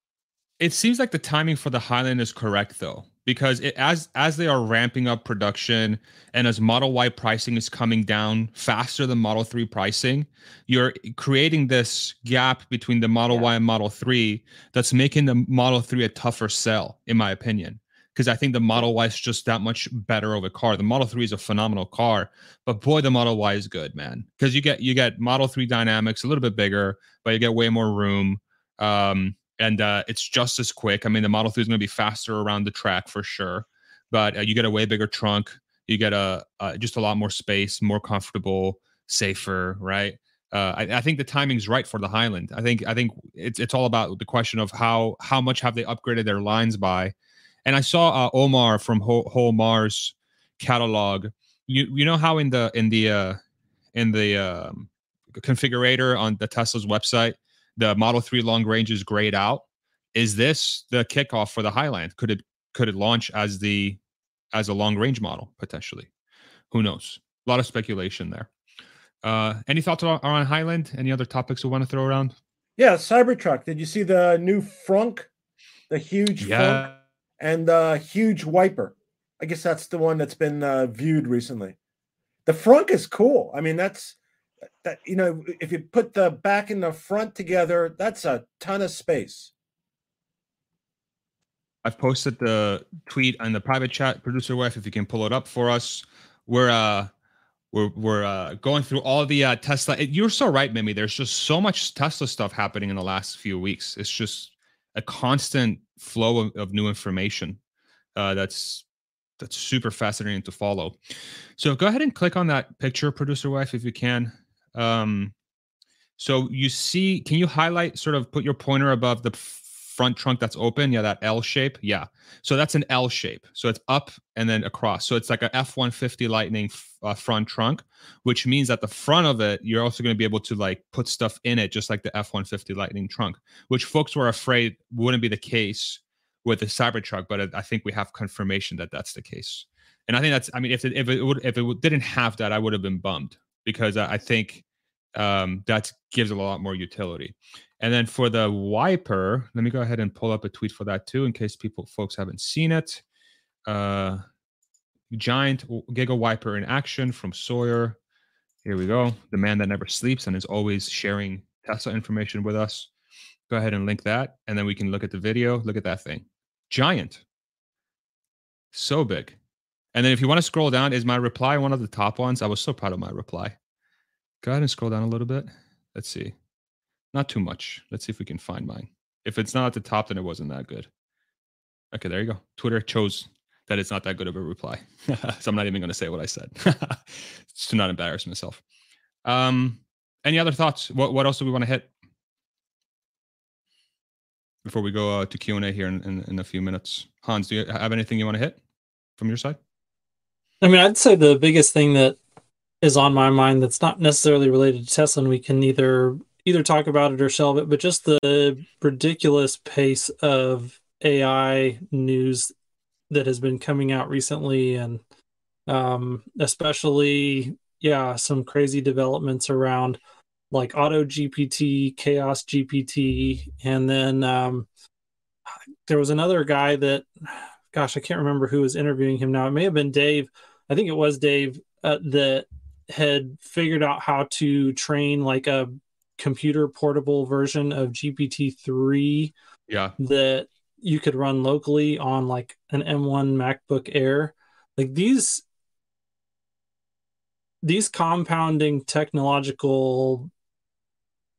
It seems like the timing for the Highland is correct though, because it, as as they are ramping up production and as Model Y pricing is coming down faster than Model 3 pricing, you're creating this gap between the Model yeah. Y and Model 3 that's making the Model 3 a tougher sell, in my opinion because I think the Model Y is just that much better of a car. The Model 3 is a phenomenal car, but boy, the Model Y is good, man. Because you get you get Model 3 dynamics a little bit bigger, but you get way more room. Um, and uh, it's just as quick. I mean, the Model 3 is going to be faster around the track for sure, but uh, you get a way bigger trunk. You get a uh, just a lot more space, more comfortable, safer, right? Uh, I, I, think the timing's right for the Highland. I think I think it's it's all about the question of how how much have they upgraded their lines by, and I saw uh, Omar from Whole, Whole Mars catalog. You you know how in the in the uh, in the um, configurator on the Tesla's website, the Model Three long range is grayed out. Is this the kickoff for the Highland? Could it could it launch as the as a long range model potentially? Who knows? A lot of speculation there. Uh, any thoughts on, on Highland? Any other topics we want to throw around? Yeah, Cybertruck. Did you see the new frunk? The huge yeah. frunk? And the huge wiper. I guess that's the one that's been uh, viewed recently. The front is cool. I mean, that's that you know, if you put the back and the front together, that's a ton of space. I've posted the tweet on the private chat, producer wife. If you can pull it up for us, we're uh we're we're uh, going through all the uh, Tesla. You're so right, Mimi. There's just so much Tesla stuff happening in the last few weeks. It's just a constant flow of, of new information uh, that's that's super fascinating to follow. So go ahead and click on that picture, producer wife, if you can. Um, so you see, can you highlight, sort of put your pointer above the front trunk that's open? Yeah, that L shape. Yeah. So that's an L shape. So it's up and then across. So it's like a F-150 Lightning uh, front trunk, which means at the front of it, you're also going to be able to like put stuff in it, just like the F-150 Lightning trunk, which folks were afraid wouldn't be the case with the Cybertruck, but I think we have confirmation that that's the case. And I think that's, I mean, if it, if it would, if it didn't have that, I would have been bummed because I think um, that gives a lot more utility. And then for the wiper, let me go ahead and pull up a tweet for that too, in case people, folks haven't seen it. Uh, giant Giga Wiper in action from Sawyer. Here we go. The man that never sleeps and is always sharing Tesla information with us. Go ahead and link that, and then we can look at the video. Look at that thing. Giant. So big. And then if you want to scroll down, is my reply one of the top ones? I was so proud of my reply. Go ahead and scroll down a little bit. Let's see. Not too much. Let's see if we can find mine. If it's not at the top, then it wasn't that good. Okay, there you go. Twitter chose that it's not that good of a reply. so I'm not even going to say what I said Just to not embarrass myself. Um, any other thoughts? What, what else do we want to hit before we go uh, to Q&A here in, in, in a few minutes? Hans, do you have anything you want to hit from your side? I mean, I'd say the biggest thing that is on my mind that's not necessarily related to Tesla, and we can either either talk about it or shelve it, but just the ridiculous pace of AI news that has been coming out recently and um, especially yeah some crazy developments around like auto gpt chaos gpt and then um, there was another guy that gosh i can't remember who was interviewing him now. It may have been dave. I think it was dave uh, that had figured out how to train like a computer portable version of GPT-3 yeah that you could run locally on like an M1 MacBook Air. Like these these compounding technological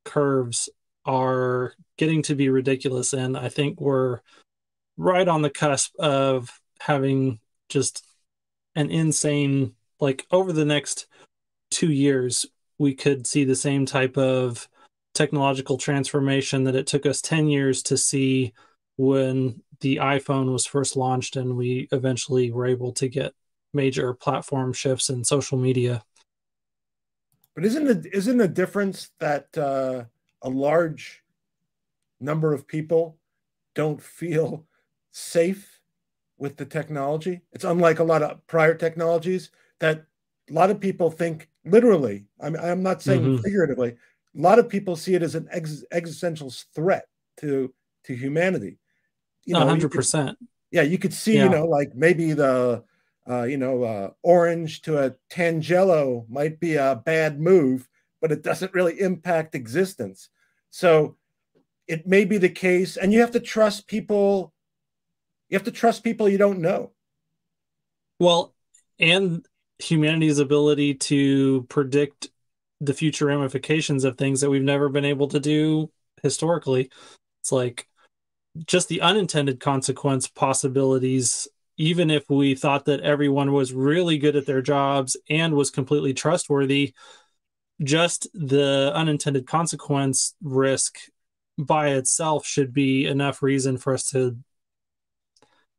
curves are getting to be ridiculous and I think we're right on the cusp of having just an insane like over the next 2 years we could see the same type of technological transformation that it took us 10 years to see when the iPhone was first launched and we eventually were able to get major platform shifts in social media. But isn't it isn't the difference that uh, a large number of people don't feel safe with the technology? It's unlike a lot of prior technologies that a lot of people think literally. I'm I'm not saying mm-hmm. figuratively. A lot of people see it as an ex- existential threat to to humanity. You know, hundred percent. Yeah, you could see, yeah. you know, like maybe the uh, you know, uh, orange to a tangelo might be a bad move, but it doesn't really impact existence. So it may be the case, and you have to trust people. You have to trust people you don't know. Well, and humanity's ability to predict the future ramifications of things that we've never been able to do historically. It's like just the unintended consequence possibilities even if we thought that everyone was really good at their jobs and was completely trustworthy just the unintended consequence risk by itself should be enough reason for us to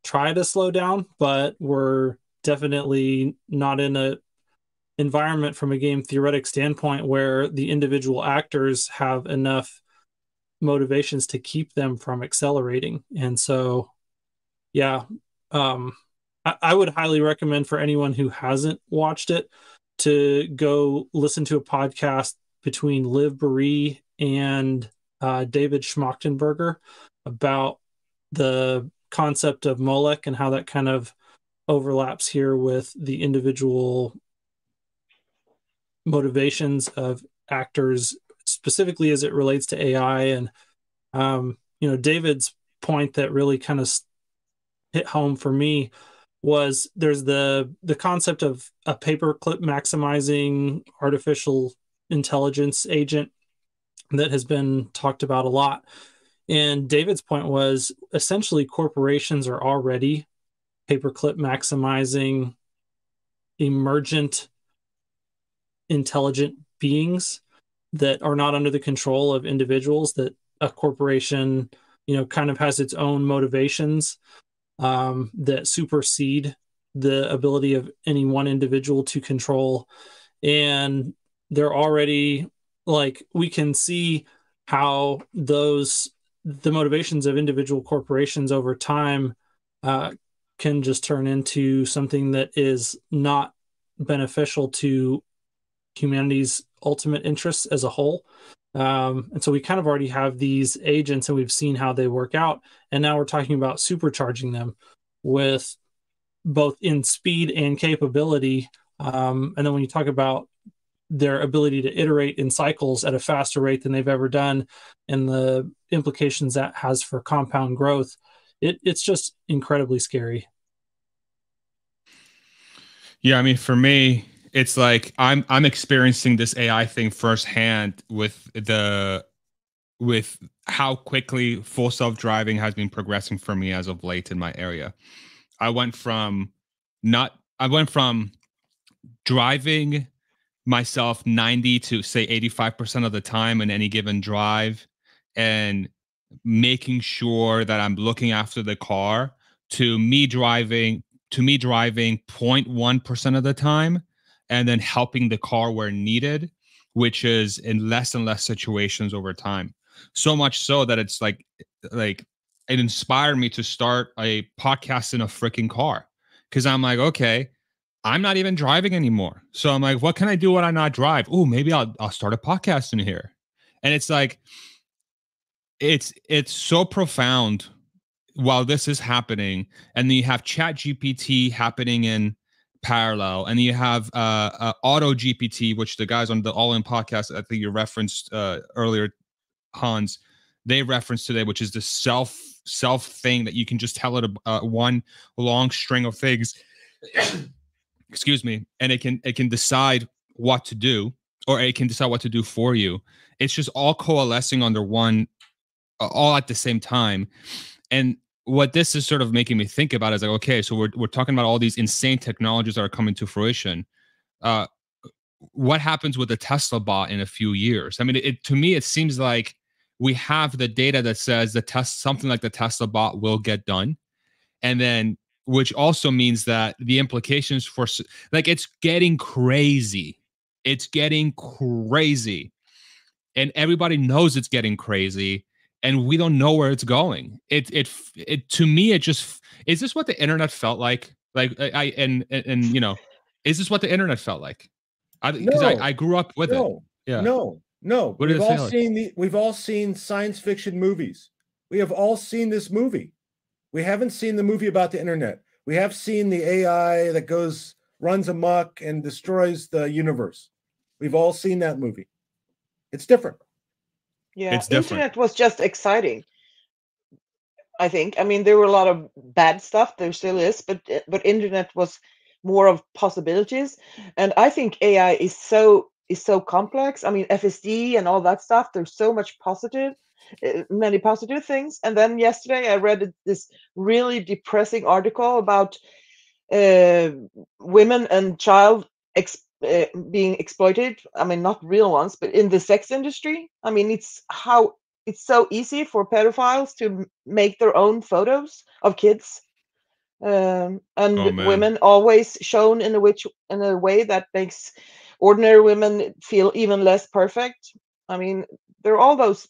try to slow down but we're definitely not in a environment from a game theoretic standpoint where the individual actors have enough motivations to keep them from accelerating. And so yeah um I, I would highly recommend for anyone who hasn't watched it to go listen to a podcast between liv Boeree and uh, david schmachtenberger about the concept of Moloch and how that kind of overlaps here with the individual motivations of actors specifically as it relates to ai and um, you know david's point that really kind of hit home for me was there's the the concept of a paperclip maximizing artificial intelligence agent that has been talked about a lot. And david's point was essentially corporations are already paperclip maximizing emergent intelligent beings that are not under the control of individuals that a corporation you know kind of has its own motivations um, that supersede the ability of any one individual to control. And they're already like we can see how those the motivations of individual corporations over time uh, can just turn into something that is not beneficial to humanity's ultimate interests as a whole. Um, and so we kind of already have these agents and we've seen how they work out. And now we're talking about supercharging them with both in speed and capability. Um, and then when you talk about their ability to iterate in cycles at a faster rate than they've ever done and the implications that has for compound growth, it, it's just incredibly scary. Yeah, I mean, for me, it's like I'm I'm experiencing this AI thing firsthand with the with how quickly full self driving has been progressing for me as of late in my area. I went from not I went from driving myself 90 to say 85% of the time in any given drive and making sure that I'm looking after the car to me driving to me driving 0.1% of the time and then helping the car where needed, which is in less and less situations over time. So much so that it's like like it inspired me to start a podcast in a freaking car because I'm like, okay, I'm not even driving anymore. So I'm like, what can I do when I not drive? Oh, maybe I'll I'll start a podcast in here. And it's like it's it's so profound while this is happening and then you have chat gpt happening in parallel and you have uh, uh, auto gpt which the guys on the all in podcast i think you referenced uh, earlier hans they referenced today which is the self self thing that you can just tell it a, uh, one long string of things excuse me and it can it can decide what to do or it can decide what to do for you. It's just all coalescing under one all at the same time and what this is sort of making me think about is like, okay, so we're we're talking about all these insane technologies that are coming to fruition. Uh, what happens with the Tesla bot in a few years? I mean, it, it to me it seems like we have the data that says the test something like the Tesla bot will get done, and then which also means that the implications for like it's getting crazy. It's getting crazy. And everybody knows it's getting crazy and we don't know where it's going. It it it to me it just is this what the internet felt like? Like I and and, and you know, is this what the internet felt like? I because no, I, I grew up with no, it. Yeah. No, no. What we've all like? seen the we've all seen science fiction movies. We have all seen this movie. We haven't seen the movie about the internet. We have seen the AI that goes runs amok and destroys the universe. We've all seen that movie. It's different. Yeah, it's internet was just exciting. I think. I mean, there were a lot of bad stuff. There still is, but eh, but internet was more of possibilities, and I think AI is so is so complex. I mean, FSD and all that stuff. There's so much positive, eh, many positive things. And then yesterday, I read this really depressing article about uh, women and child ex- uh, being exploited i mean not real ones but in the sex industry? I mean it's how it's so easy for pedophiles to make their own photos of kids um, and oh, women always shown in a which in a way that makes ordinary women feel even less perfect. I mean there are all those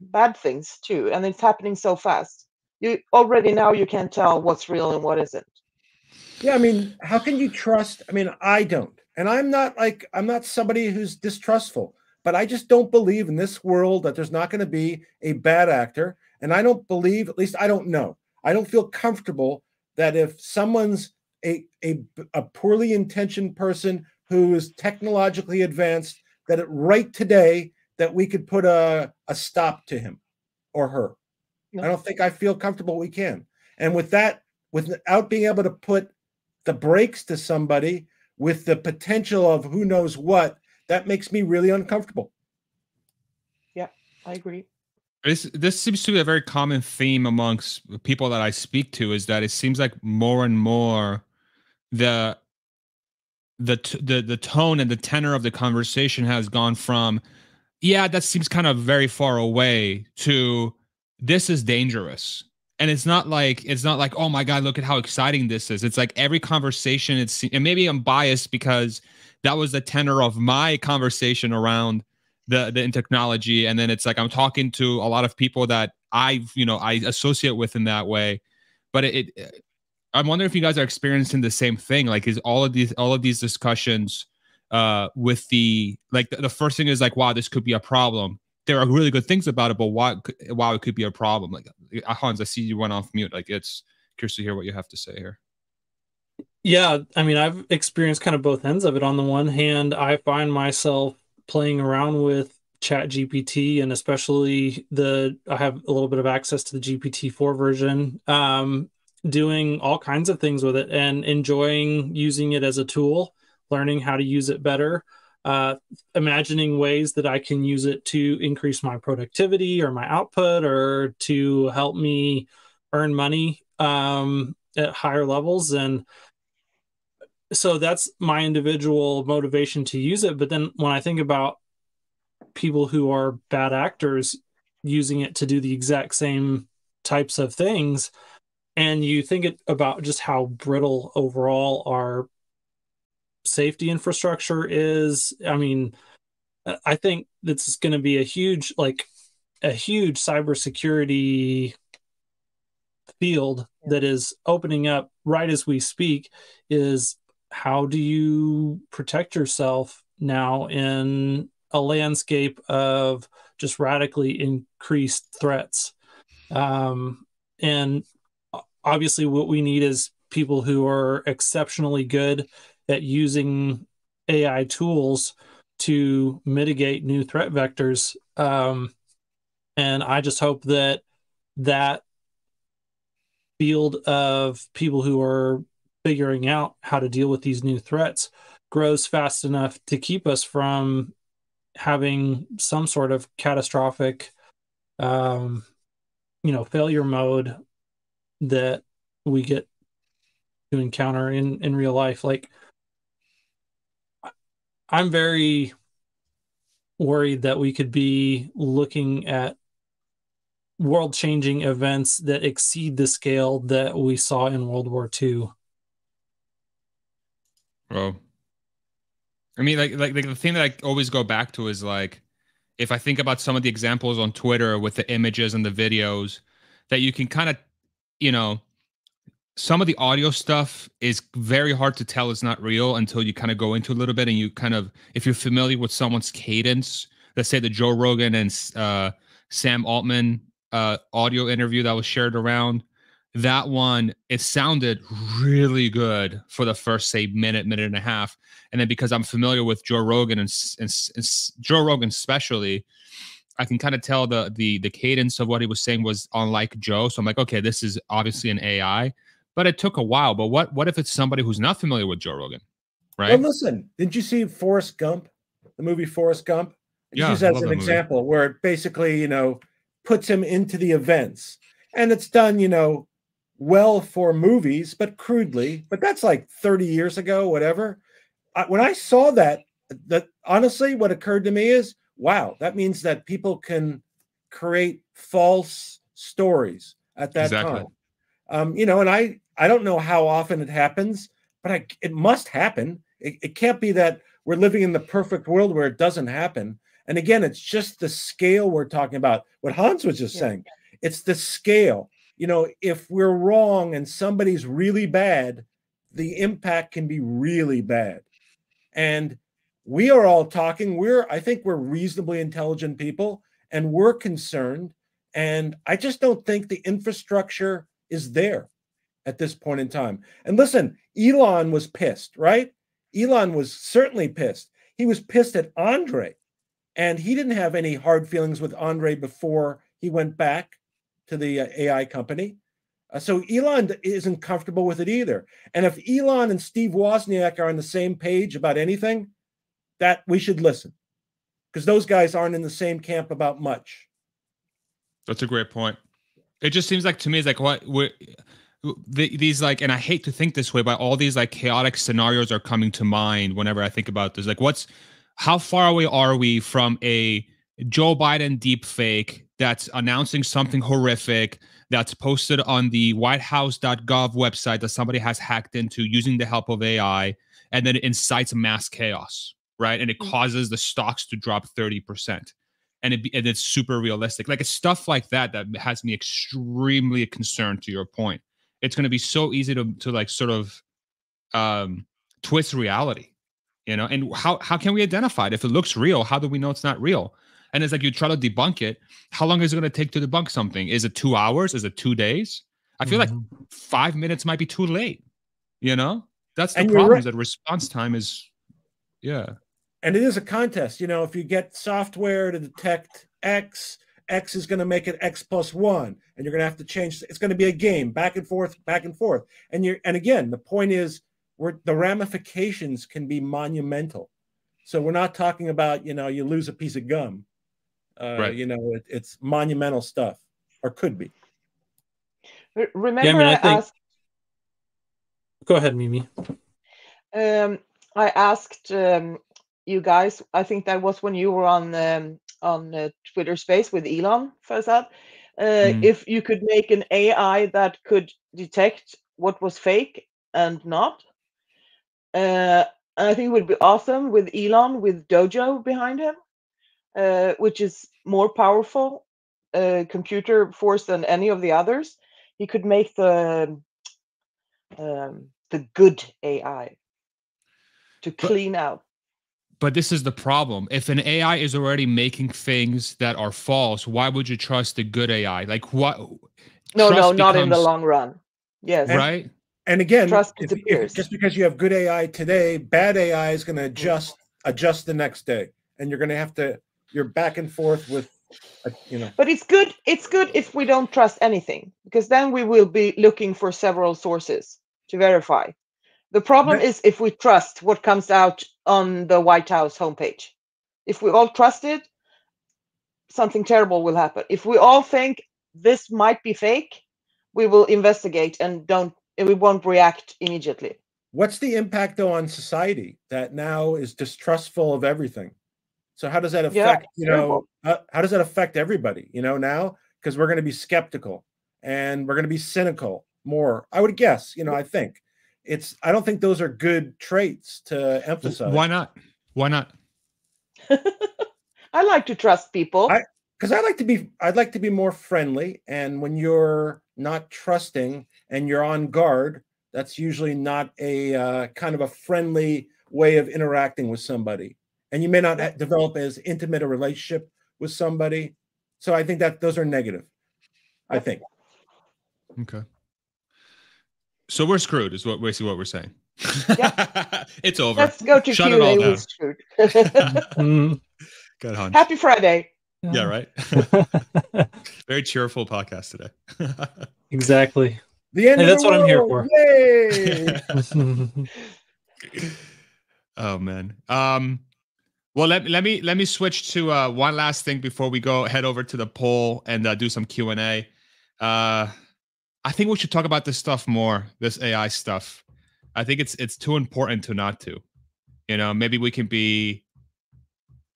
bad things too and it's happening so fast. You already now you can't tell what's real and what isn't. Yeah i mean how can you trust i mean i don't and I'm not like, I'm not somebody who's distrustful, but I just don't believe in this world that there's not going to be a bad actor. And I don't believe, at least I don't know, I don't feel comfortable that if someone's a, a, a poorly intentioned person who is technologically advanced, that it right today that we could put a, a stop to him or her. No. I don't think I feel comfortable we can. And with that, without being able to put the brakes to somebody with the potential of who knows what, that makes me really uncomfortable. Yeah, I agree. This this seems to be a very common theme amongst people that I speak to is that it seems like more and more the the the the tone and the tenor of the conversation has gone from yeah that seems kind of very far away to this is dangerous and it's not like it's not like oh my god look at how exciting this is. It's like every conversation it's and maybe i'm biased because that was the tenor of my conversation around the the technology. And then it's like i'm talking to a lot of people that I've you know i associate with in that way. But it, it i'm wondering if you guys are experiencing the same thing. Like is all of these all of these discussions uh with the like the, the first thing is like wow this could be a problem there are really good things about it, but why why it could be a problem? Like uh, Hans, I see you went off mute. Like it's curious to hear what you have to say here. Yeah, I mean, I've experienced kind of both ends of it. On the one hand, I find myself playing around with chat gpt and especially the i have a little bit of access to the gpt-4 version um, doing all kinds of things with it and enjoying using it as a tool learning how to use it better uh, imagining ways that I can use it to increase my productivity or my output or to help me earn money um, at higher levels. And so that's my individual motivation to use it. But then when I think about people who are bad actors using it to do the exact same types of things, and you think about just how brittle overall our safety infrastructure is. I mean, I think this is going to be a huge, like, a huge cybersecurity field that is opening up right as we speak. Is how do you protect yourself now in a landscape of just radically increased threats? Um, and obviously, what we need is people who are exceptionally good at using AI tools to mitigate new threat vectors. Um, and I just hope that that field of people who are figuring out how to deal with these new threats grows fast enough to keep us from having some sort of catastrophic um, you know failure mode that we get to encounter in in real life like i'm very worried that we could be looking at world changing events that exceed the scale that we saw in world war ii well i mean like, like like the thing that i always go back to is like if I think about some of the examples on Twitter with the images and the videos, that you can kind of, you know, some of the audio stuff is very hard to tell it's not real until you kind of go into a little bit and you kind of, if you're familiar with someone's cadence, let's say the Joe Rogan and uh, Sam Altman uh, audio interview that was shared around, that one it sounded really good for the first say minute minute and a half. And then because i'm familiar with joe rogan and, and, and joe rogan especially i can kind of tell the the the cadence of what he was saying was unlike joe. So i'm like okay this is obviously an ai but it took a while but what what if it's somebody who's not familiar with joe rogan right well listen didn't you see forrest gump the movie forrest gump yeah, use as an example movie. where it basically you know puts him into the events and it's done you know well for movies, but crudely. But that's like 30 years ago, whatever. I, when I saw that, that honestly, what occurred to me is, wow, that means that people can create false stories at that exactly. time. Um, you know, and I I don't know how often it happens, but I, it must happen. It, it can't be that we're living in the perfect world where it doesn't happen. And again, it's just the scale we're talking about. What Hans was just yeah. saying, it's the scale you know, if we're wrong and somebody's really bad, the impact can be really bad. And we are all talking. We're, I think we're reasonably intelligent people and we're concerned. And I just don't think the infrastructure is there at this point in time. And listen, Elon was pissed, right? Elon was certainly pissed. He was pissed at Andrej, and he didn't have any hard feelings with Andrej before he went back to the uh, AI company. Uh, so Elon isn't comfortable with it either. And if Elon and Steve Wozniak are on the same page about anything, that we should listen because those guys aren't in the same camp about much. That's a great point. It just seems like to me, it's like what the, these like, and I hate to think this way, but all these like chaotic scenarios are coming to mind whenever I think about this. Like, what's how far away are we from a Joe Biden deep fake that's announcing something horrific that's posted on the whitehouse.gov website that somebody has hacked into using the help of AI and then it incites mass chaos, right? And it mm. causes the stocks to drop 30%. And, it, and it's super realistic. Like it's stuff like that that has me extremely concerned to your point. It's going to be so easy to, to like sort of um, twist reality, you know? And how, how can we identify it? If it looks real, how do we know it's not real? And it's like you try to debunk it. How long is it going to take to debunk something? Is it two hours? Is it two days? I feel mm-hmm. like five minutes might be too late. You know, that's the and problem. Right. That response time is, yeah. And it is a contest. You know, if you get software to detect X, X is going to make it X plus one, and you're going to have to change. It's going to be a game, back and forth, back and forth. And you're, and again, the point is, where the ramifications can be monumental. So we're not talking about, you know, you lose a piece of gum. Uh, right. You know, it, it's monumental stuff, or could be. Remember, yeah, I, mean, I, I think... asked. Go ahead, Mimi. Um, I asked um, you guys. I think that was when you were on um, on uh, Twitter Space with Elon Farzad. Uh, mm. If you could make an AI that could detect what was fake and not, uh, I think it would be awesome with Elon with Dojo behind him uh, which is more powerful uh, computer force than any of the others. He could make the um, the good AI to clean but, out. But this is the problem. If an AI is already making things that are false, why would you trust the good AI? Like what? No, no, not becomes, in the long run. Yes. Right. And again, Trust if- if- disappears. just because you have good AI today, bad AI is going to adjust adjust the next day, and you're going to have to you're back and forth with, uh, you know. But it's good. It's good if we don't trust anything, because then we will be looking for several sources to verify. The problem But- is if we trust what comes out on the White House homepage. If we all trust it, something terrible will happen. If we all think this might be fake, we will investigate and don't. And we won't react immediately. What's the impact though on society that now is distrustful of everything? So how does that affect it's you know how, uh, how does that affect everybody you know now because we're going to be skeptical and we're going to be cynical more I would guess you know I think it's I don't think those are good traits to emphasize Why not? Why not? I like to trust people. Because I like to be I'd like to be more friendly and when you're not trusting and you're on guard that's usually not a uh, kind of a friendly way of interacting with somebody and you may not ha- develop as intimate a relationship with somebody so I think that those are negative I think Okay. So we're screwed, is what basically what we're saying. it's over. Let's go to Shut Q it all and A down. with Screwed. Mm, Good hunch. Happy Friday. Yeah, right. Very cheerful podcast today. exactly. the end Hey, that's the what I'm here for. Yay! oh man. Um well let, let me let me switch to uh one last thing before we go head over to the poll and uh, do some Q&A. Uh I think we should talk about this stuff more, this AI stuff. I think it's it's too important to not to. You know, maybe we can be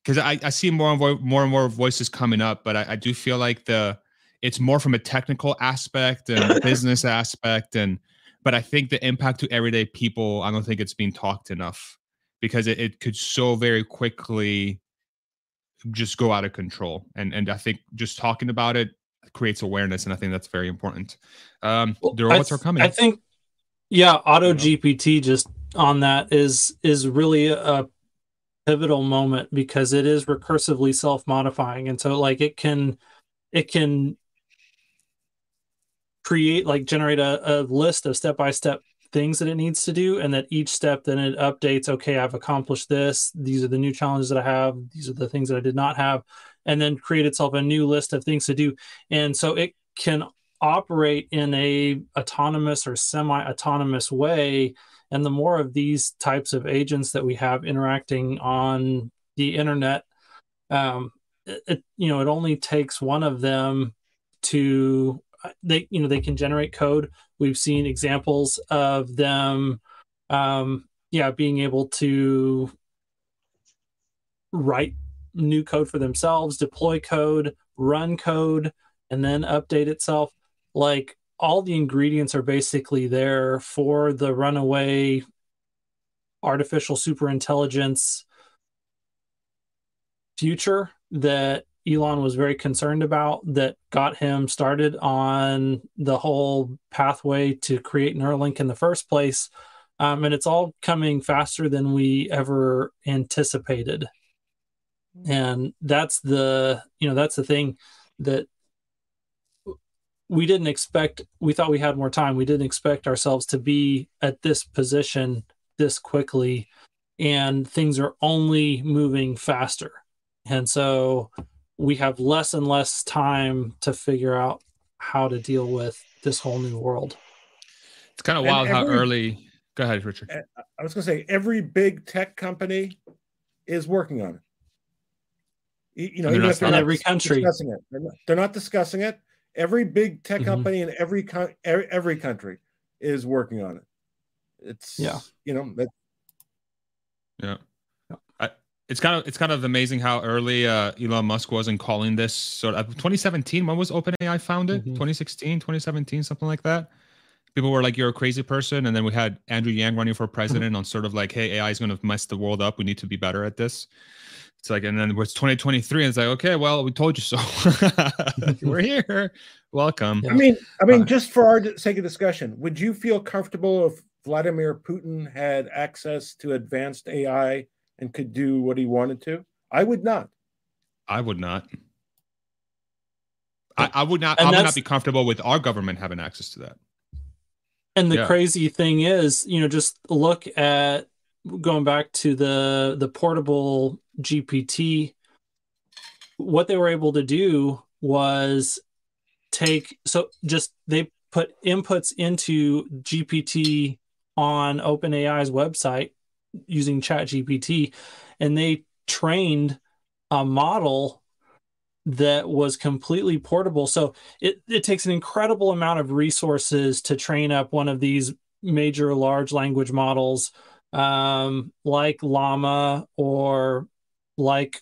because I, I see more and more, more and more voices coming up, but I, I do feel like the it's more from a technical aspect and business aspect and but I think the impact to everyday people, I don't think it's being talked enough because it, it could so very quickly just go out of control. And and I think just talking about it creates awareness, and I think that's very important. Um, Well, the robots th- are coming. I think, yeah, Auto GPT just on that is is really a pivotal moment because it is recursively self modifying, and so like it can it can create like generate a, a list of step by step things that it needs to do and that each step then it updates okay i've accomplished this. These are the new challenges that i have. These are the things that i did not have and then create itself a new list of things to do. And so it can operate in a autonomous or semi-autonomous way. And the more of these types of agents that we have interacting on the internet um, it, it you know it only takes one of them to uh, they you know they can generate code. We've seen examples of them um yeah being able to write new code for themselves deploy code run code and then update itself like all the ingredients are basically there for the runaway artificial super intelligence future that Elon was very concerned about that got him started on the whole pathway to create Neuralink in the first place. Um, and it's all coming faster than we ever anticipated. And that's the, you know, that's the thing that we didn't expect. We thought we had more time. We didn't expect ourselves to be at this position this quickly. And things are only moving faster. And so we have less and less time to figure out how to deal with this whole new world. it's kind of And wild how early. Go ahead, Richard. I was going to say every big tech company is working on it. Y- You know, they're even not if they're in not every country. discussing it, they're not, they're not discussing it. Every big tech Mhm. company in every co- every, every country is working on it. It's Yeah. you know, that, Yeah. I, it's kind of it's kind of amazing how early uh, Elon Musk was in calling this sort of 2017 when was OpenAI founded? Mhm. 2016, 2017, something like that. People were like, "You're a crazy person," and then we had Andrew Yang running for president on sort of like, "Hey, AI is going to mess the world up. We need to be better at this." It's like, and then it's 2023, and it's like, okay, well, we told you so. we're here. Welcome. I mean, I mean, Uh, just for our sake of discussion, would you feel comfortable if Vladimir Putin had access to advanced AI and could do what he wanted to? I would not. I would not. I, I would not. And I would not be comfortable with our government having access to that. And the Yeah. crazy thing is, you know, just look at going back to the the portable GPT. What they were able to do was take so just they put inputs into GPT on OpenAI's website using ChatGPT, and they trained a model that was completely portable. So it, it takes an incredible amount of resources to train up one of these major large language models um, like Llama or like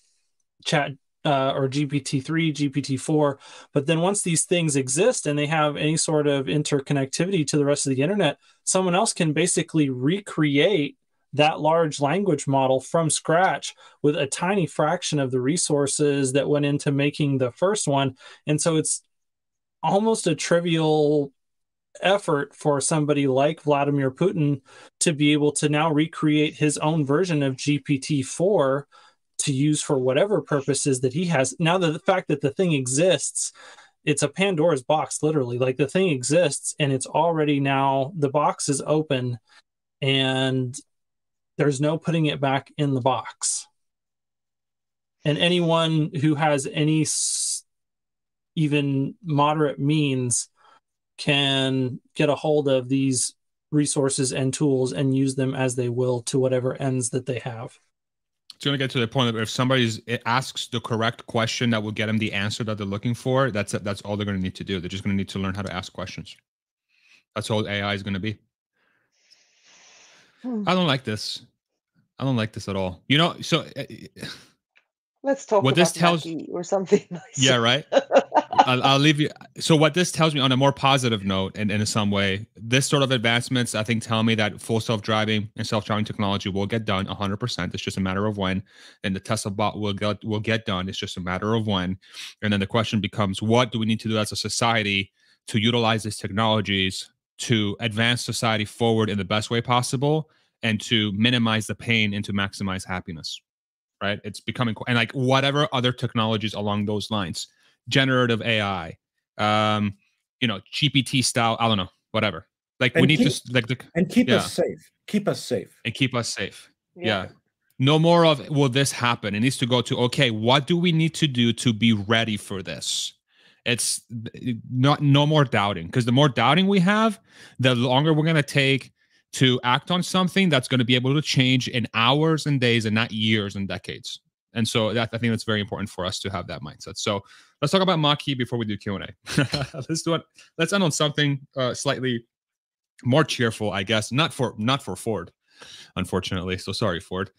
Chat uh, or GPT-3, GPT-4. But then once these things exist and they have any sort of interconnectivity to the rest of the internet, someone else can basically recreate that large language model from scratch with a tiny fraction of the resources that went into making the first one. And so it's almost a trivial effort for somebody like Vladimir Putin to be able to now recreate his own version of GPT 4 to use for whatever purposes that he has. Now, that the fact that the thing exists, it's a Pandora's box, literally. Like the thing exists and it's already now, the box is open and there's no putting it back in the box. And anyone who has any even moderate means can get a hold of these resources and tools and use them as they will to whatever ends that they have. It's going to get to the point that if somebody eh, asks the correct question that will get them the answer that they're looking for, that's that's all they're going to need to do. They're just going to need to learn how to ask questions. That's all AI is going to be. Hmm. I don't like this. I don't like this at all. You know, so uh, Let's talk What about this tells- Mach-E or something. nice. yeah, right. I'll, I'll leave you. So what this tells me on a more positive note, and in some way, this sort of advancements, I think, tell me that full self-driving and self-driving technology will get done 100%. It's just a matter of when, and the Tesla bot will get will get done. It's just a matter of when. And then the question becomes, what do we need to do as a society to utilize these technologies to advance society forward in the best way possible, and to minimize the pain and to maximize happiness. Right? It's becoming and like whatever other technologies along those lines generative AI, um, you know, GPT style. I don't know, whatever. Like we need to keep- s- like the, and keep Yeah. us safe. Keep us safe. and keep us safe. Yeah. No more of will this happen? It needs to go to okay, what do we need to do to be ready for this? It's not no more doubting because the more doubting we have, the longer we're gonna take to act on something that's going to be able to change in hours and days and not years and decades. And so that, I think that's very important for us to have that mindset. So let's talk about Mach-E before we do Q and A. let's do it. Let's end on something uh, slightly more cheerful, I guess. Not for not for Ford, unfortunately. So sorry, Ford.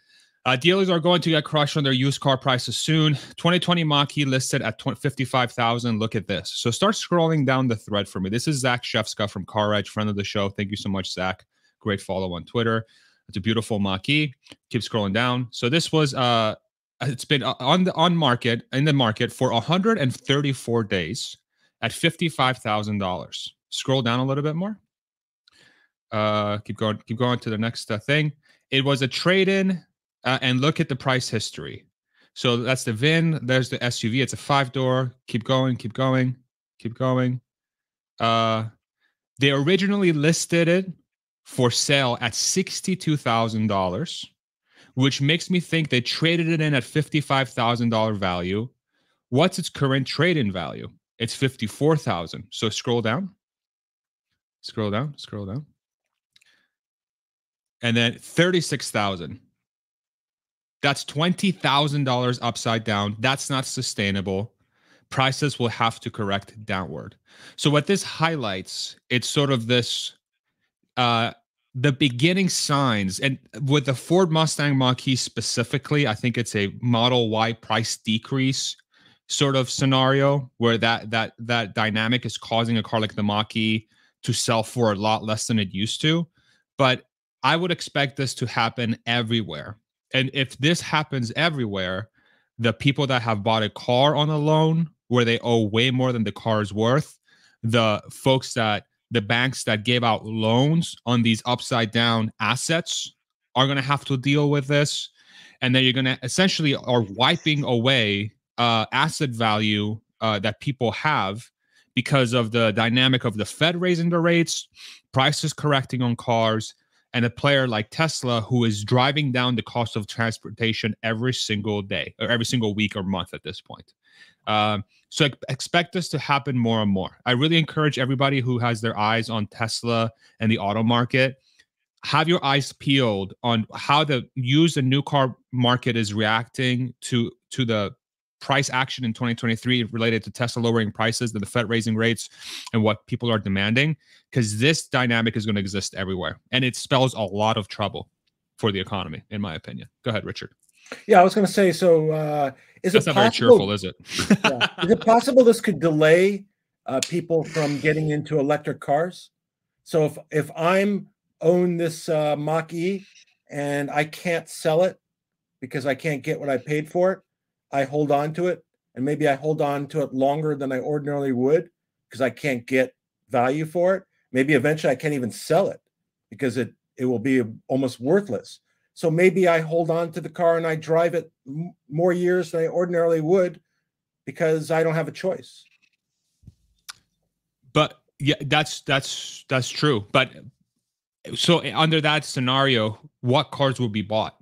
Uh, dealers are going to get crushed on their used car prices soon. 2020 Mach-E listed at 20, 55,000. Look at this. So start scrolling down the thread for me. This is Zach Shefska from Car Edge, friend of the show. Thank you so much, Zach. Great follow on Twitter. It's a beautiful Mach-E. Keep scrolling down. So this was uh it's been uh, on the on market in the market for 134 days at $55,000. Scroll down a little bit more. Uh keep going keep going to the next uh, thing. It was a trade-in uh, and look at the price history. So that's the VIN, there's the SUV. It's a five-door. Keep going, keep going, keep going. Uh they originally listed it for sale at $62,000, which makes me think they traded it in at $55,000 value. What's its current trade in value? It's 54,000. So scroll down. Scroll down, scroll down. And then 36,000. That's $20,000 upside down. That's not sustainable. Prices will have to correct downward. So what this highlights, it's sort of this uh the beginning signs and with the Ford Mustang Mach-E specifically, I think it's a Model Y price decrease sort of scenario where that that that dynamic is causing a car like the Mach-E to sell for a lot less than it used to. But I would expect this to happen everywhere. And if this happens everywhere, the people that have bought a car on a loan where they owe way more than the car is worth, the folks that the banks that gave out loans on these upside down assets are going to have to deal with this. And then you're going to essentially are wiping away uh, asset value uh, that people have because of the dynamic of the Fed raising the rates, prices correcting on cars, and a player like Tesla who is driving down the cost of transportation every single day or every single week or month at this point. Um, so expect this to happen more and more. I really encourage everybody who has their eyes on Tesla and the auto market, have your eyes peeled on how the used and new car market is reacting to to the price action in 2023 related to Tesla lowering prices, the Fed raising rates, and what people are demanding, because this dynamic is going to exist everywhere. And it spells a lot of trouble for the economy, in my opinion. Go ahead, Richard. Yeah, I was going to say. So, uh, is That's it not possible, very cheerful, is it? yeah. Is it possible this could delay uh, people from getting into electric cars? So, if if I'm own this uh, Mach E and I can't sell it because I can't get what I paid for it, I hold on to it, and maybe I hold on to it longer than I ordinarily would because I can't get value for it. Maybe eventually I can't even sell it because it it will be almost worthless. So maybe I hold on to the car and I drive it m- more years than I ordinarily would because I don't have a choice. But yeah, that's that's that's true. But so under that scenario, what cars will be bought?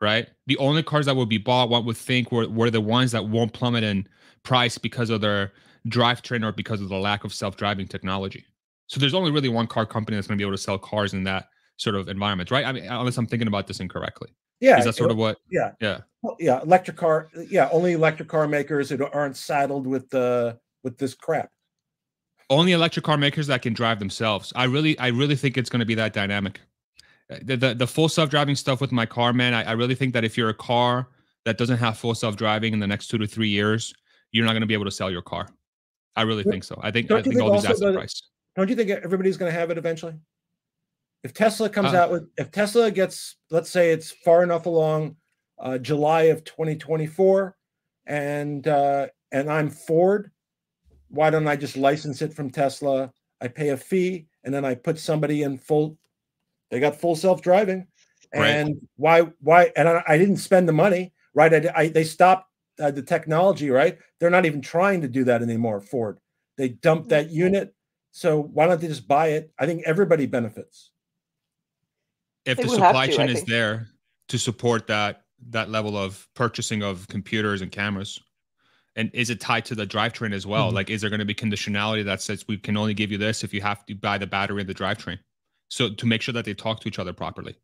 Right? The only cars that would be bought, one would think, were, were the ones that won't plummet in price because of their drivetrain or because of the lack of self-driving technology. So there's only really one car company that's going to be able to sell cars in that sort of environment, right? I mean, unless I'm thinking about this incorrectly. Yeah, is that sort of what? Yeah, yeah, yeah. Electric car, yeah. Only electric car makers that aren't saddled with the with this crap. Only electric car makers that can drive themselves. I really, I really think it's going to be that dynamic the, the, the full self-driving stuff with my car man I, I really think that if you're a car that doesn't have full self-driving in the next two to three years you're not going to be able to sell your car i really think so i think Don't i think think all these also asset that- price Don't you think everybody's going to have it eventually? If Tesla comes Uh, out with, if Tesla gets, let's say it's far enough along, uh, July of 2024, and uh, and I'm Ford, why don't I just license it from Tesla? I pay a fee, and then I put somebody in full. They got full self driving, Right. and why why? And I, I didn't spend the money, right? I, I they stopped uh, the technology, right? They're not even trying to do that anymore. Ford, they dumped that unit. So why don't they just buy it? I think everybody benefits. if the supply to, chain is there to support that that level of purchasing of computers and cameras and is it tied to the drivetrain as well Mhm. like is there going to be conditionality that says we can only give you this if you have to buy the battery and the drivetrain so to make sure that they talk to each other properly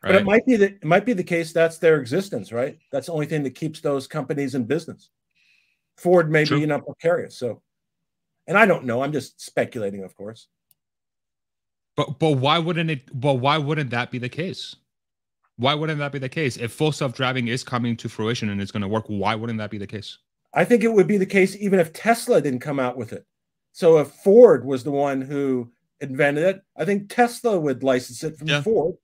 But it might be that it might be the case that's their existence, right? That's the only thing that keeps those companies in business. Ford may True. be not precarious. So, and I don't know. I'm just speculating, of course. But but why wouldn't it? But why wouldn't that be the case? Why wouldn't that be the case? If full self driving is coming to fruition and it's going to work, why wouldn't that be the case? I think it would be the case even if Tesla didn't come out with it. So if Ford was the one who invented it, I think Tesla would license it from Yeah. Ford.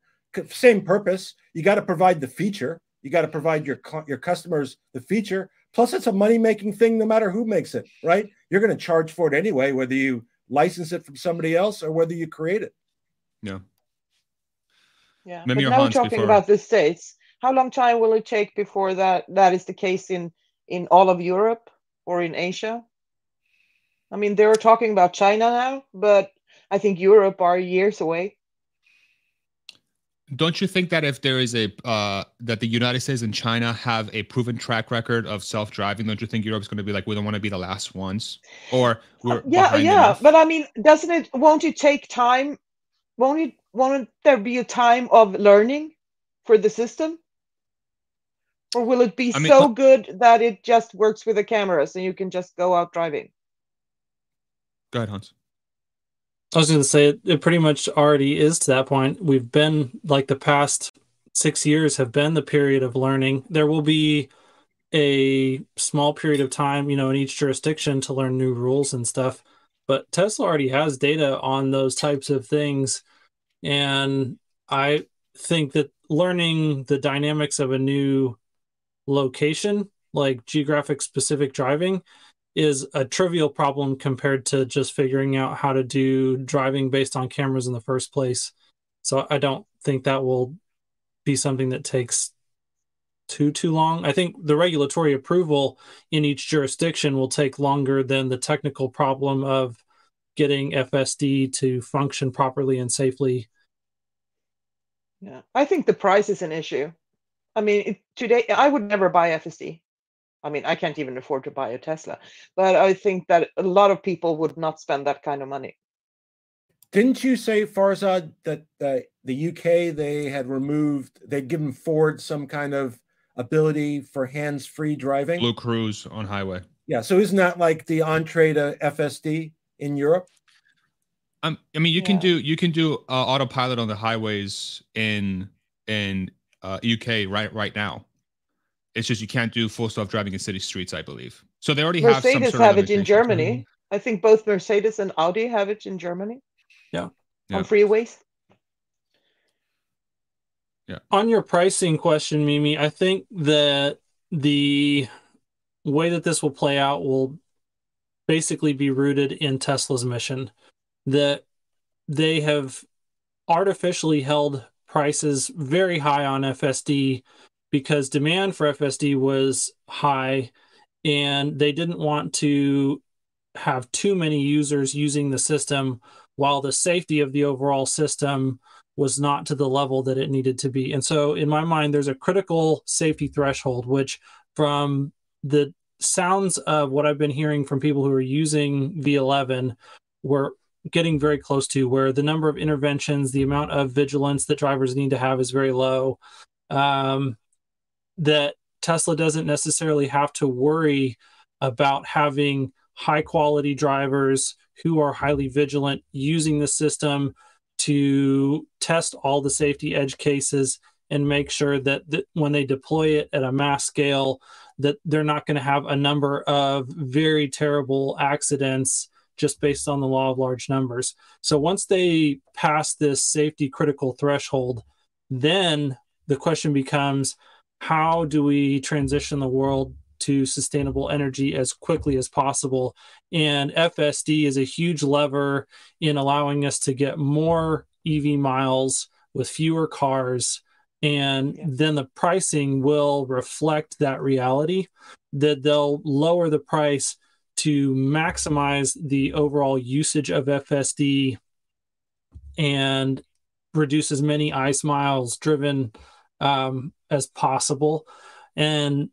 Same purpose. You got to provide the feature. You got to provide your your customers the feature. Plus, it's a money making thing, no matter who makes it. Right? You're going to charge for it anyway, whether you license it from somebody else or whether you create it. Yeah. Yeah, Mimi but now we're talking before- about the states. How long time will it take before that that is the case in in all of Europe or in Asia? I mean, they're talking about China now, but I think Europe are years away. Don't you think that if there is a uh, that the United States and China have a proven track record of self driving, don't you think Europe's going to be like we don't want to be the last ones, or we're yeah, yeah, enough? but I mean, doesn't it? Won't it take time? Won't it? Won't there be a time of learning for the system? Or will it be I mean, so good that it just works with the cameras and you can just go out driving? Go ahead, Hans. I was going to say it, it pretty much already is to that point. We've been like the past six years have been the period of learning. There will be a small period of time, you know, in each jurisdiction to learn new rules and stuff. But Tesla already has data on those types of things. And I think that learning the dynamics of a new location, like geographic specific driving, is a trivial problem compared to just figuring out how to do driving based on cameras in the first place. So I don't think that will be something that takes too too long. I think the regulatory approval in each jurisdiction will take longer than the technical problem of getting FSD to function properly and safely. Yeah, I think the price is an issue. I mean, it, today I would never buy FSD. I mean, I can't even afford to buy a Tesla, but I think that a lot of people would not spend that kind of money. Didn't you say, Farzad, that uh, the UK they had removed, they'd given Ford some kind of ability for hands-free driving? Blue Cruise on highway. Yeah. So isn't that like the entree to FSD in Europe? Um, I mean, you yeah. can do you can do uh, autopilot on the highways in in uh, UK right right now. It's just you can't do full self driving in city streets, I believe. So they already Mercedes have Mercedes have it in Germany. I think both Mercedes and Audi have it in Germany. Yeah. On freeways. Yeah. On your pricing question, Mimi, I think that the way that this will play out will basically be rooted in Tesla's mission that they have artificially held prices very high on FSD because demand for FSD was high and they didn't want to have too many users using the system while the safety of the overall system was not to the level that it needed to be. And so, in my mind, there's a critical safety threshold, which, from the sounds of what I've been hearing from people who are using V11, we're getting very close to where the number of interventions, the amount of vigilance that drivers need to have is very low. Um, that Tesla doesn't necessarily have to worry about having high quality drivers who are highly vigilant using the system to test all the safety edge cases and make sure that, when they deploy it at a mass scale that they're not going to have a number of very terrible accidents just based on the law of large numbers. So once they pass this safety critical threshold then the question becomes how do we transition the world to sustainable energy as quickly as possible. And FSD is a huge lever in allowing us to get more EV miles with fewer cars. And yeah. then the pricing will reflect that reality that they'll lower the price to maximize the overall usage of FSD and reduce as many ICE miles driven um, as possible. And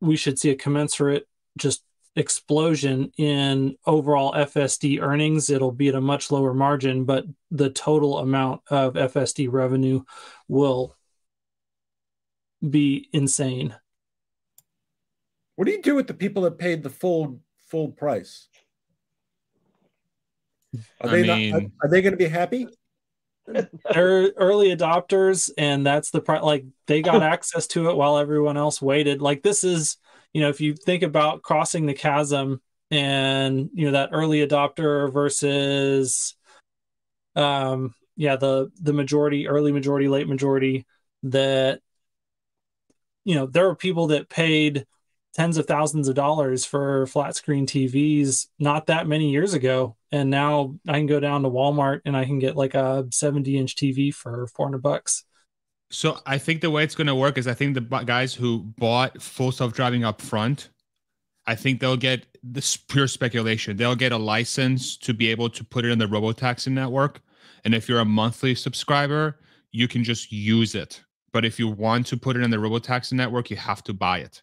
we should see a commensurate just explosion in overall FSD earnings. It'll be at a much lower margin, but the total amount of FSD revenue will be insane. What do you do with the people that paid the full full price? Are they mean, not, are, are they going to be happy? They're early adopters and that's the part like they got access to it while everyone else waited like this is you know if you think about crossing the chasm and you know that early adopter versus um yeah the the majority early majority late majority that you know there were people that paid tens of thousands of dollars for flat screen TVs not that many years ago. And now I can go down to Walmart and I can get like a 70 inch TV for 400 bucks. So I think the way it's going to work is I think the guys who bought full self driving up front, I think they'll get this pure speculation. They'll get a license to be able to put it in the robotaxi network. And if you're a monthly subscriber, you can just use it. But if you want to put it in the robotaxi network, you have to buy it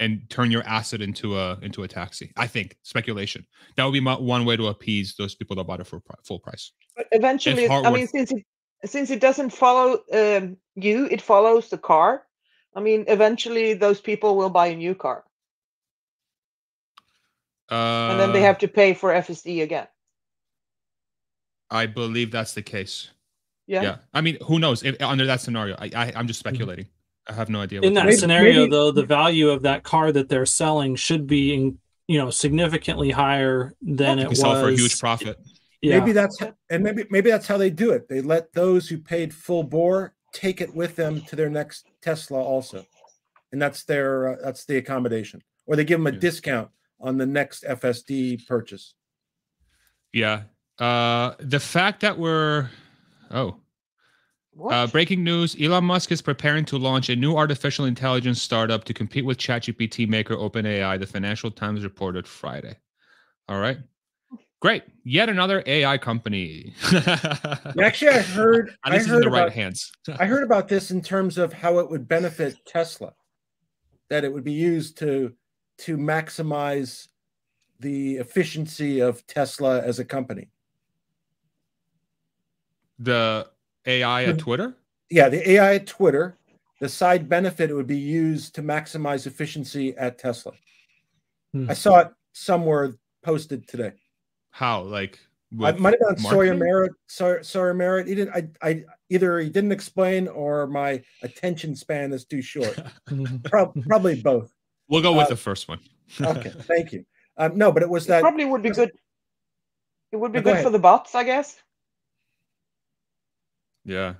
and turn your asset into a into a taxi. I think speculation. That would be my, one way to appease those people that bought it for full price. But eventually, I mean, since it since it doesn't follow um, you, it follows the car. I mean, eventually, those people will buy a new car, uh, and then they have to pay for FSD again. I believe that's the case. Yeah. Yeah. I mean, who knows? If, under that scenario, I, I am just mm-hmm. speculating. I have no idea. In that maybe, scenario, maybe, though, the value of that car that they're selling should be, in, you know, significantly higher than it was. Sell for a huge profit. Yeah. Maybe that's and maybe maybe that's how they do it. They let those who paid full bore take it with them to their next Tesla also, and that's their uh, that's the accommodation, or they give them a yeah. discount on the next FSD purchase. Yeah, uh, the fact that we're oh What? Uh, breaking news Elon Musk is preparing to launch a new artificial intelligence startup to compete with ChatGPT maker OpenAI, the Financial Times reported Friday. All right. Great. Yet another AI company. Actually, I heard. I heard the right about. hands. I heard about this in terms of how it would benefit Tesla. That it would be used to to maximize the efficiency of Tesla as a company. the AI at Twitter? Yeah, the AI at Twitter. The side benefit it would be used to maximize efficiency at Tesla. Hmm. I saw it somewhere posted today. How? Like, I might have been Sawyer? Merritt. Sawyer, Sawyer Merritt. He didn't. I, I either he didn't explain or my attention span is too short. Prob- probably both. We'll go with Uh, the first one. Okay, thank you. Um, no, but it was It that. probably would be good. It would be No, go good for the bots, I guess. Yeah.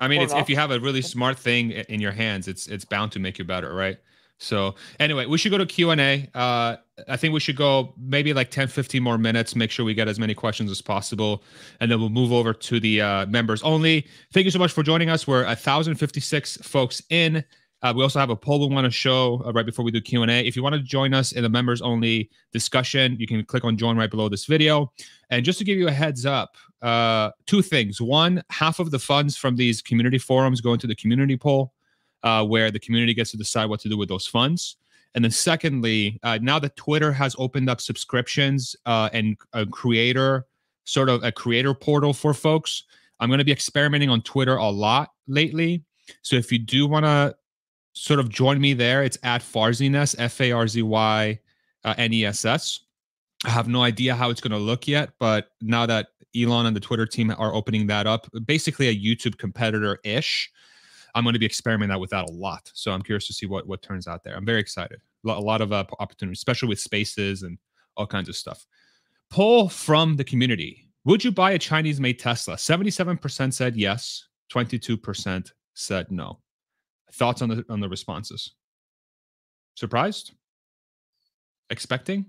I mean, it's if you have a really smart thing in your hands, it's it's bound to make you better, right? So anyway, we should go to Q&A. Uh, I think we should go maybe like 10, 15 more minutes, make sure we get as many questions as possible. And then we'll move over to the uh, members only. Thank you so much for joining us. We're 1,056 folks in. Uh, we also have a poll we want to show uh, right before we do Q&A. If you want to join us in the members only discussion, you can click on join right below this video. And just to give you a heads up, uh, two things. One, half of the funds from these community forums go into the community poll, uh, where the community gets to decide what to do with those funds. And then, secondly, uh, now that Twitter has opened up subscriptions uh, and a creator, sort of a creator portal for folks, I'm going to be experimenting on Twitter a lot lately. So if you do want to sort of join me there, it's at Farzyness, F A R Z Y uh, N E S S. I have no idea how it's going to look yet, but now that Elon and the Twitter team are opening that up, basically a YouTube competitor ish, I'm going to be experimenting that with that a lot. So I'm curious to see what what turns out there. I'm very excited. A lot of uh, opportunities, especially with spaces and all kinds of stuff. Poll from the community: Would you buy a Chinese-made Tesla? 77% said yes. 22% said no. Thoughts on the on the responses? Surprised? Expecting?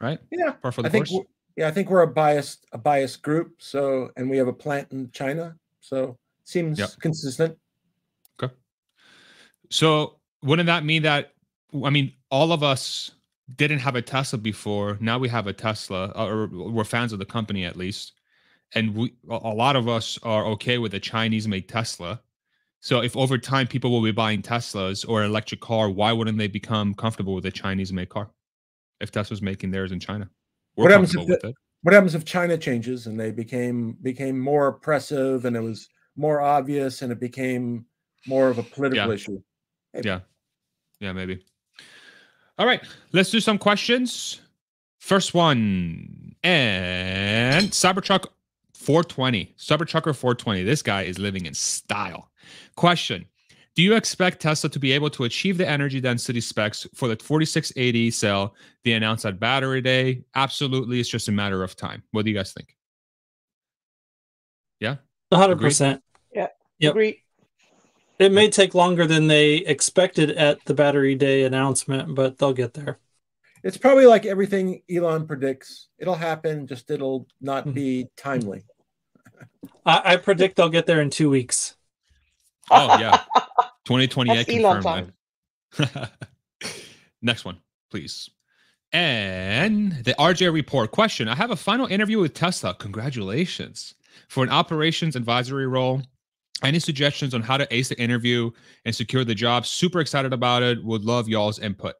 Right? Yeah, Par for the I course. we're- Yeah, I think we're a biased a biased group. So, and we have a plant in China, so seems Yep. consistent. Okay. So wouldn't that mean that I mean all of us didn't have a Tesla before. Now we have a Tesla, or we're fans of the company at least, and we a lot of us are okay with a Chinese-made Tesla. So if over time people will be buying Teslas or electric car, why wouldn't they become comfortable with a Chinese-made car? If Tesla's making theirs in China, we're What happens if it. What happens if China changes and they became became more oppressive and it was more obvious and it became more of a political Yeah. issue? Yeah. Yeah, maybe. All right, let's do some questions. First one. And Cybertruck 420. Cybertrucker 420. This guy is living in style. Question. Do you expect Tesla to be able to achieve the energy density specs for the 4680 cell they announced at Battery Day? Absolutely. It's just a matter of time. What do you guys think? Yeah. hundred percent. Yep. Agree. It may take longer than they expected at the battery day announcement, but they'll get there. It's probably like everything Elon predicts. It'll happen, just it'll not Mhm. be timely. I, I predict they'll get there in two weeks. Oh, yeah. 2028 That's Elon confirmed, man. Next one, please. And the RJ report question. I have a final interview with Tesla. Congratulations. For an operations advisory role. Any suggestions on how to ace the interview and secure the job? Super excited about it. Would love y'all's input.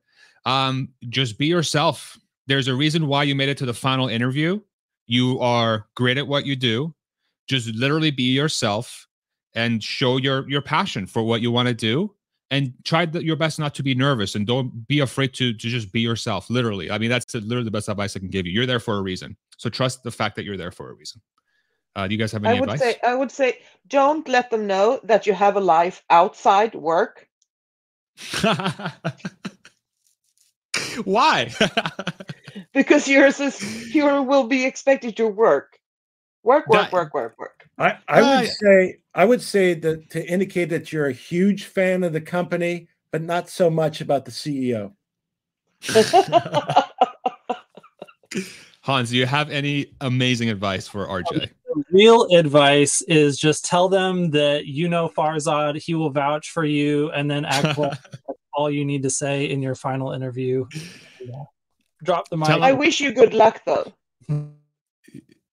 Um, just be yourself. There's a reason why you made it to the final interview. You are great at what you do. Just literally be yourself and show your your passion for what you want to do and try the, your best not to be nervous and don't be afraid to to just be yourself literally. I mean that's literally the best advice i can give you. You're there for a reason. So trust the fact that you're there for a reason. Uh, do you guys have any I would advice? say I would say don't let them know that you have a life outside work. why? Because yours is you will be expected to work. Work work That- work work work I, I would uh, say I would say that to indicate that you're a huge fan of the company, but not so much about the CEO. hans do you have any amazing advice for rj um, real advice is just tell them that you know Farzad, he will vouch for you, and then act well. That's all you need to say in your final interview. Yeah. Drop the mic. I wish you good luck, though.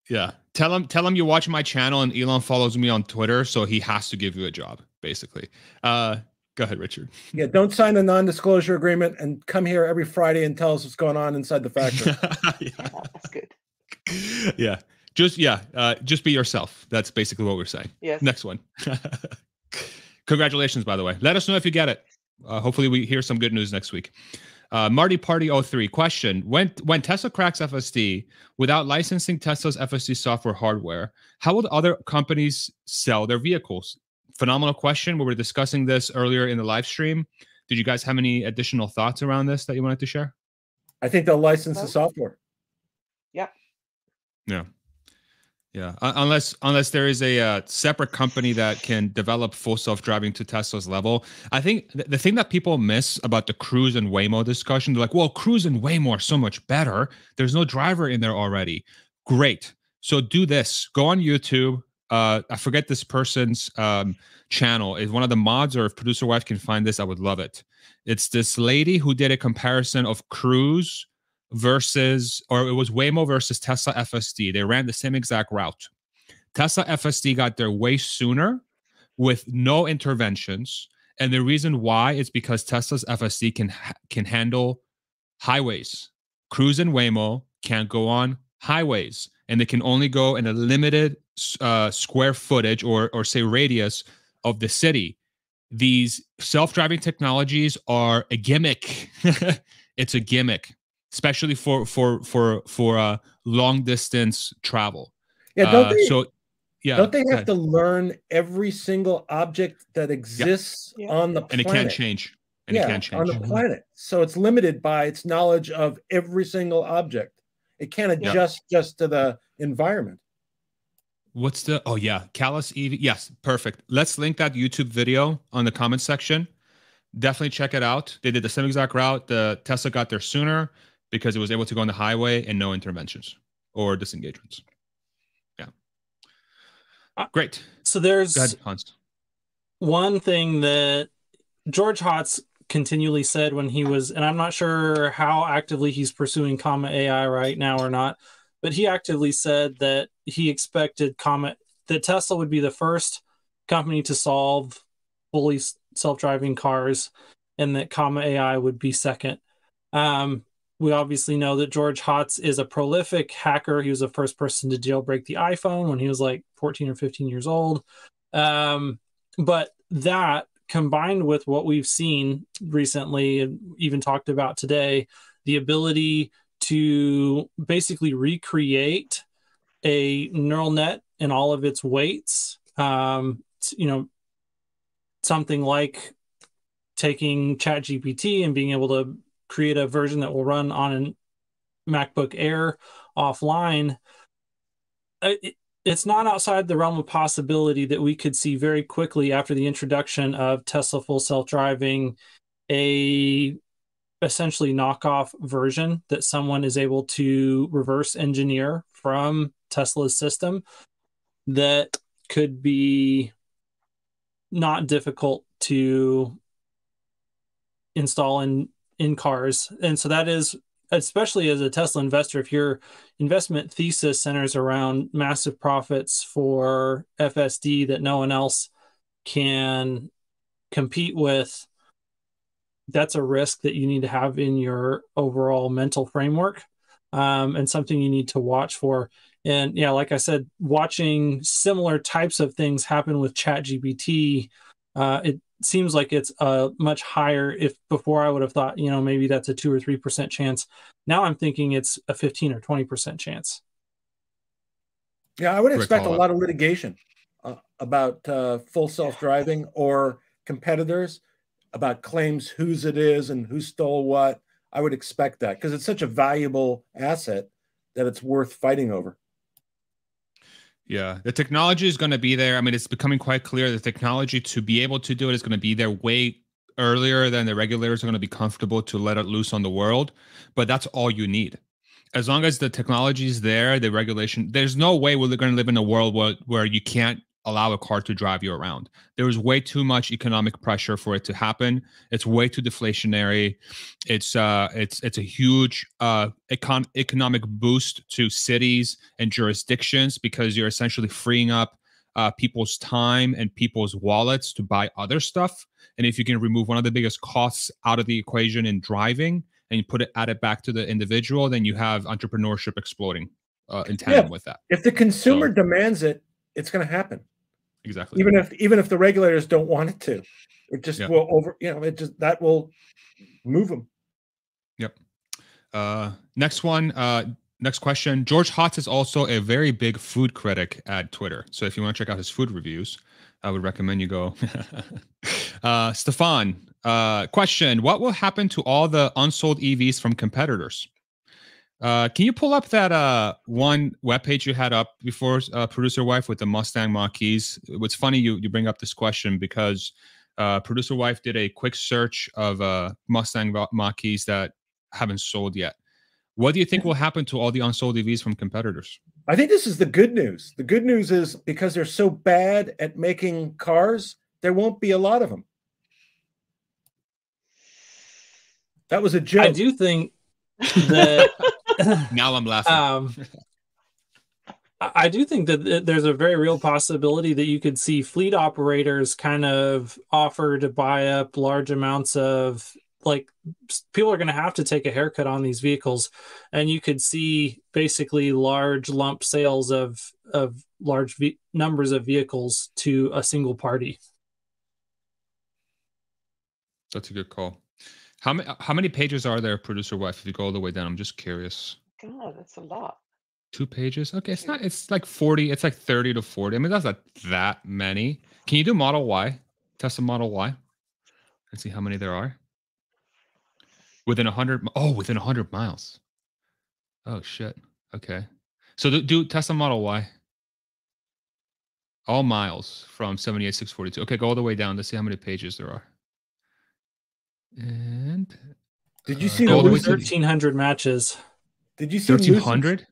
Yeah, tell him tell him you watch my channel and Elon follows me on Twitter, so he has to give you a job, basically. Uh, go ahead, Richard. Yeah, don't sign a non-disclosure agreement and come here every Friday and tell us what's going on inside the factory. Yeah, that's good. yeah, just yeah, uh, just be yourself. That's basically what we're saying. Yes. Next one. Congratulations, by the way. Let us know if you get it. Uh, hopefully, we hear some good news next week. Uh, Marty Party 03 question: When when Tesla cracks FSD without licensing Tesla's FSD software hardware, how will other companies sell their vehicles? Phenomenal question. We were discussing this earlier in the live stream. Did you guys have any additional thoughts around this that you wanted to share? I think they'll license the software. Yeah. Yeah, Un- unless unless there is a uh, separate company that can develop full self-driving to Tesla's level. I think th- the thing that people miss about the Cruise and Waymo discussion, they're like, "Well, Cruise and Waymo are so much better. There's no driver in there already." Great. So do this. Go on YouTube. Uh, I forget this person's um, channel. Is one of the mods, or if producer wife can find this, I would love it. It's this lady who did a comparison of Cruise versus, or it was Waymo versus Tesla FSD. They ran the same exact route. Tesla FSD got there way sooner with no interventions. And the reason why is because Tesla's FSD can can handle highways. Cruise and Waymo can't go on highways, and they can only go in a limited uh, square footage or or say radius of the city. These self-driving technologies are a gimmick. it's a gimmick especially for for for for uh long distance travel Yeah, don't Uh, they? so yeah don't they have to learn every single object that exists Yeah. on the planet? and it can't change and yeah, it can't change on the planet. So it's limited by its knowledge of every single object. It can't Yeah. adjust just to the environment. what's the oh yeah callus ev yes perfect let's link that youtube video on the comment section definitely check it out they did the same exact route the tesla got there sooner because it was able to go on the highway and no interventions or disengagements. Yeah. Uh, great. So there's ahead one thing that George Hotz continually said when he was, and I'm not sure how actively he's pursuing Comma AI right now or not, but he actively said that he expected Comet that Tesla would be the first company to solve fully self-driving cars, and that Comma AI would be second. Um, we obviously know that George Hotz is a prolific hacker. He was the first person to jailbreak the iPhone when he was like 14 or 15 years old. Um, but that combined with what we've seen recently and even talked about today, the ability to basically recreate a neural net in all of its weights, um, you know, something like taking ChatGPT and being able to create a version that will run on an MacBook Air offline. uh, It, it's not outside the realm of possibility that we could see very quickly after the introduction of Tesla full self-driving a essentially knockoff version that someone is able to reverse engineer from Tesla's system that could be not difficult to install in in cars and so that is especially as a Tesla investor, if your investment thesis centers around massive profits for FSD that no one else can compete with, that's a risk that you need to have in your overall mental framework um, and something you need to watch for. And yeah, like I said, watching similar types of things happen with ChatGPT, uh, it seems like it's a much higher if before i would have thought you know maybe that's a 2 or 3% chance now i'm thinking it's a 15 or 20% chance Yeah, I would expect a lot of litigation uh, about uh, full self-driving or competitors about claims whose it is and who stole what. I would expect that because it's such a valuable asset that it's worth fighting over. Yeah, the technology is going to be there. I mean, it's becoming quite clear the technology to be able to do it is going to be there way earlier than the regulators are going to be comfortable to let it loose on the world. But that's all you need. as long as the technology is there, the regulation, there's no way we're going to live in a world where, where you can't allow a car to drive you around. There is way too much economic pressure for it to happen. It's way too deflationary. It's uh it's it's a huge uh econ- economic boost to cities and jurisdictions because you're essentially freeing up uh, people's time and people's wallets to buy other stuff. And if you can remove one of the biggest costs out of the equation in driving and you put it add it back to the individual, then you have entrepreneurship exploding uh, in tandem Yeah. with that. If the consumer So- demands it, it's going to happen. Exactly. Even if even if the regulators don't want it to, it just Yeah. will over. You know, it just that will move them. Yep. Uh, next one. Uh, next question. George Hotz is also a very big food critic at Twitter. So if you want to check out his food reviews, I would recommend you go. uh, Stefan, uh, question: What will happen to all the unsold EVs from competitors? Uh, can you pull up that uh one webpage you had up before, uh, producer wife, with the Mustang Mach-E's? What's funny you you bring up this question because uh, producer wife did a quick search of uh Mustang Mach-E's that haven't sold yet. What do you think will happen to all the unsold EVs from competitors? I think this is the good news. The good news is because they're so bad at making cars, there won't be a lot of them. That was a joke. I do think that Now I'm laughing. um, I do think that there's a very real possibility that you could see fleet operators kind of offer to buy up large amounts of like people are going to have to take a haircut on these vehicles and you could see basically large lump sales of of large ve- numbers of vehicles to a single party That's a good call. How many uh, how many pages are there, producer wife? If you go all the way down, I'm just curious. God, that's a lot. Two pages. Okay, it's not. It's like forty. It's like thirty to forty. I mean, that's not that many. Can you do Model Y? Test a Model Y, and see how many there are. Within a hundred. Oh, within a hundred miles. Oh shit. Okay. So do, do test a Model Y. All miles from seventy eight six forty two. Okay, go all the way down to see how many pages there are. And Did you uh, see go the all the way Lucid- to 1300 matches Did you see thirteen Lucid's- hundred?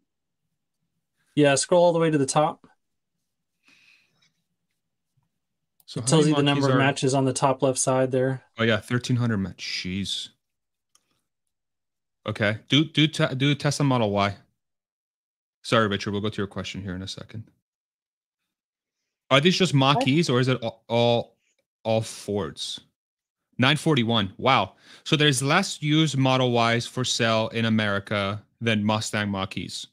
yeah scroll all the way to the top So it tells you the monkeys number of matches on the top left side there Oh yeah, thirteen hundred matches. Jeez. Okay, do do te- do Tesla Model Y. Sorry, Richard. We'll go to your question here in a second. Are these just Mach-E's or is it all all, all Fords? 941. Wow. So there's less used Model Ys for sale in America than Mustang Mach-E's.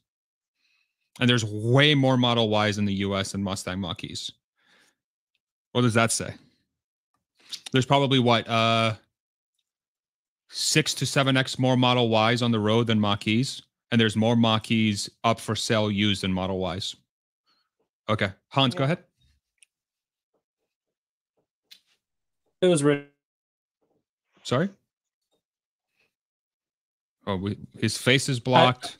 And there's way more Model Ys in the US than Mustang Mach-E's. What does that say? There's probably what uh six to seven X more Model Ys on the road than Mach-E's, and there's more Mach-E's up for sale used than Model Ys. Okay, Hans, go ahead. it was written Sorry. Oh, we, his face is blocked.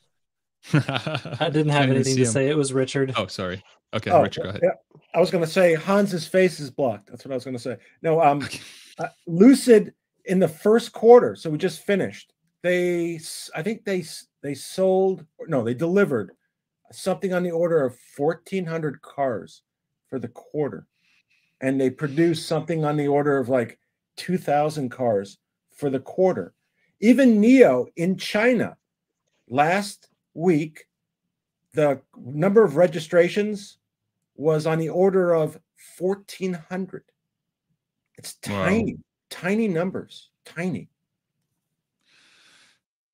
I didn't have Can't anything to him. say. It was Richard. Oh, sorry. Okay, Oh, Richard, go ahead. yeah. I was going to say Hans's face is blocked. That's what I was going to say. No, um, uh, Lucid in the first quarter. So we just finished. They, I think they they sold. No, they delivered something on the order of fourteen hundred cars for the quarter, and they produced something on the order of like two thousand cars for the quarter. Even NIO in China last week, the number of registrations was on the order of 1400 it's Wow. tiny tiny numbers tiny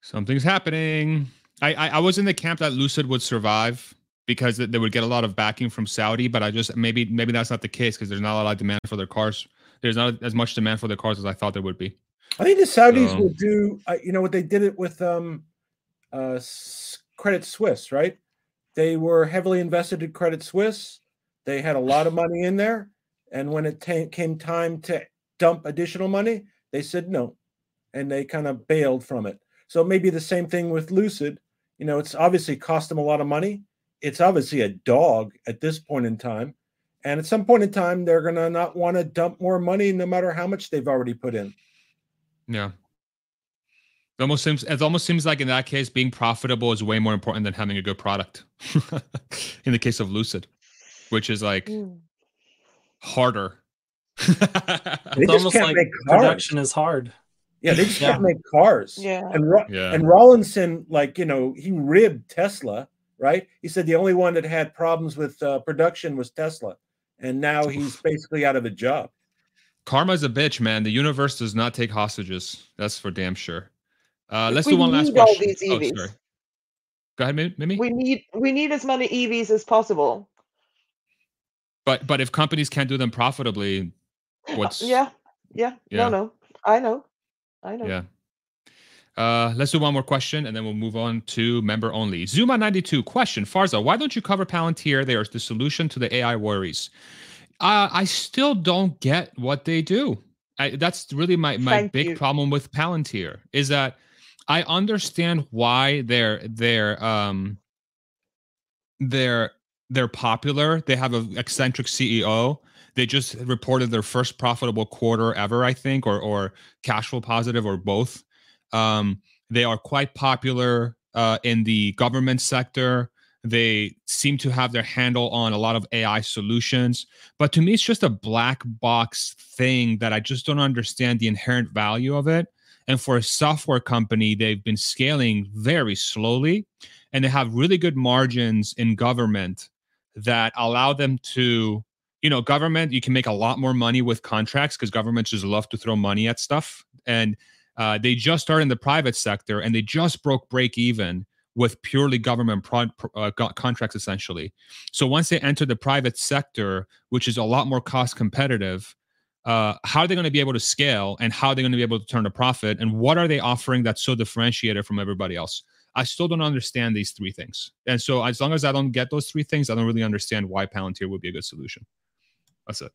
Something's happening. I, I I was in the camp that Lucid would survive because they would get a lot of backing from Saudi, but I just maybe maybe that's not the case because there's not a lot of demand for their cars. There's not as much demand for their cars as I thought there would be. i think the saudis So- will do uh, you know what they did it with um uh credit suisse right? They were heavily invested in credit suisse. They had a lot of money in there. And when it ta- came time to dump additional money they said no. And they kind of bailed from it. So maybe the same thing with lucid. You know it's obviously cost them a lot of money. It's obviously a dog at this point in time and at some point in time they're going to not want to dump more money no matter how much they've already put in Yeah. It almost seems it almost seems like in that case, being profitable is way more important than having a good product. in the case of Lucid, which is like mm. harder. it's almost like production is hard. Yeah, they just yeah. can't make cars. Yeah. And Ro- yeah. and Rawlinson, like you know, he ribbed Tesla, right? He said the only one that had problems with uh, production was Tesla, and now he's basically out of a job. Karma's a bitch, man. The universe does not take hostages. That's for damn sure. Uh, let's we do one last question. Oh, sorry. Go ahead, Mimi. We need we need as many EVs as possible. But but if companies can't do them profitably, what's yeah yeah, yeah. no no I know I know yeah. Uh, let's do one more question and then we'll move on to member only. Zuma92 question Farza, why don't you cover Palantir? They are the solution to the AI worries. Uh, I still don't get what they do. I, that's really my, my Thank big you. problem with Palantir is that I understand why they're they're um they're they're popular. They have an eccentric CEO. They just reported their first profitable quarter ever, I think, or or cash flow positive, or both. Um, they are quite popular uh, in the government sector. They seem to have their handle on a lot of AI solutions. But to me, it's just a black box thing that I just don't understand the inherent value of it. And for a software company, they've been scaling very slowly and they have really good margins in government that allow them to, you know, government, you can make a lot more money with contracts because governments just love to throw money at stuff. And uh, they just started in the private sector and they just broke break even with purely government pro- uh, contracts essentially. So once they enter the private sector, which is a lot more cost competitive, uh, how are they going to be able to scale and how are they going to be able to turn a profit and what are they offering that's so differentiated from everybody else? I still don't understand these three things. And so as long as i don't get those three things i don't really understand why palantir would be a good solution. That's it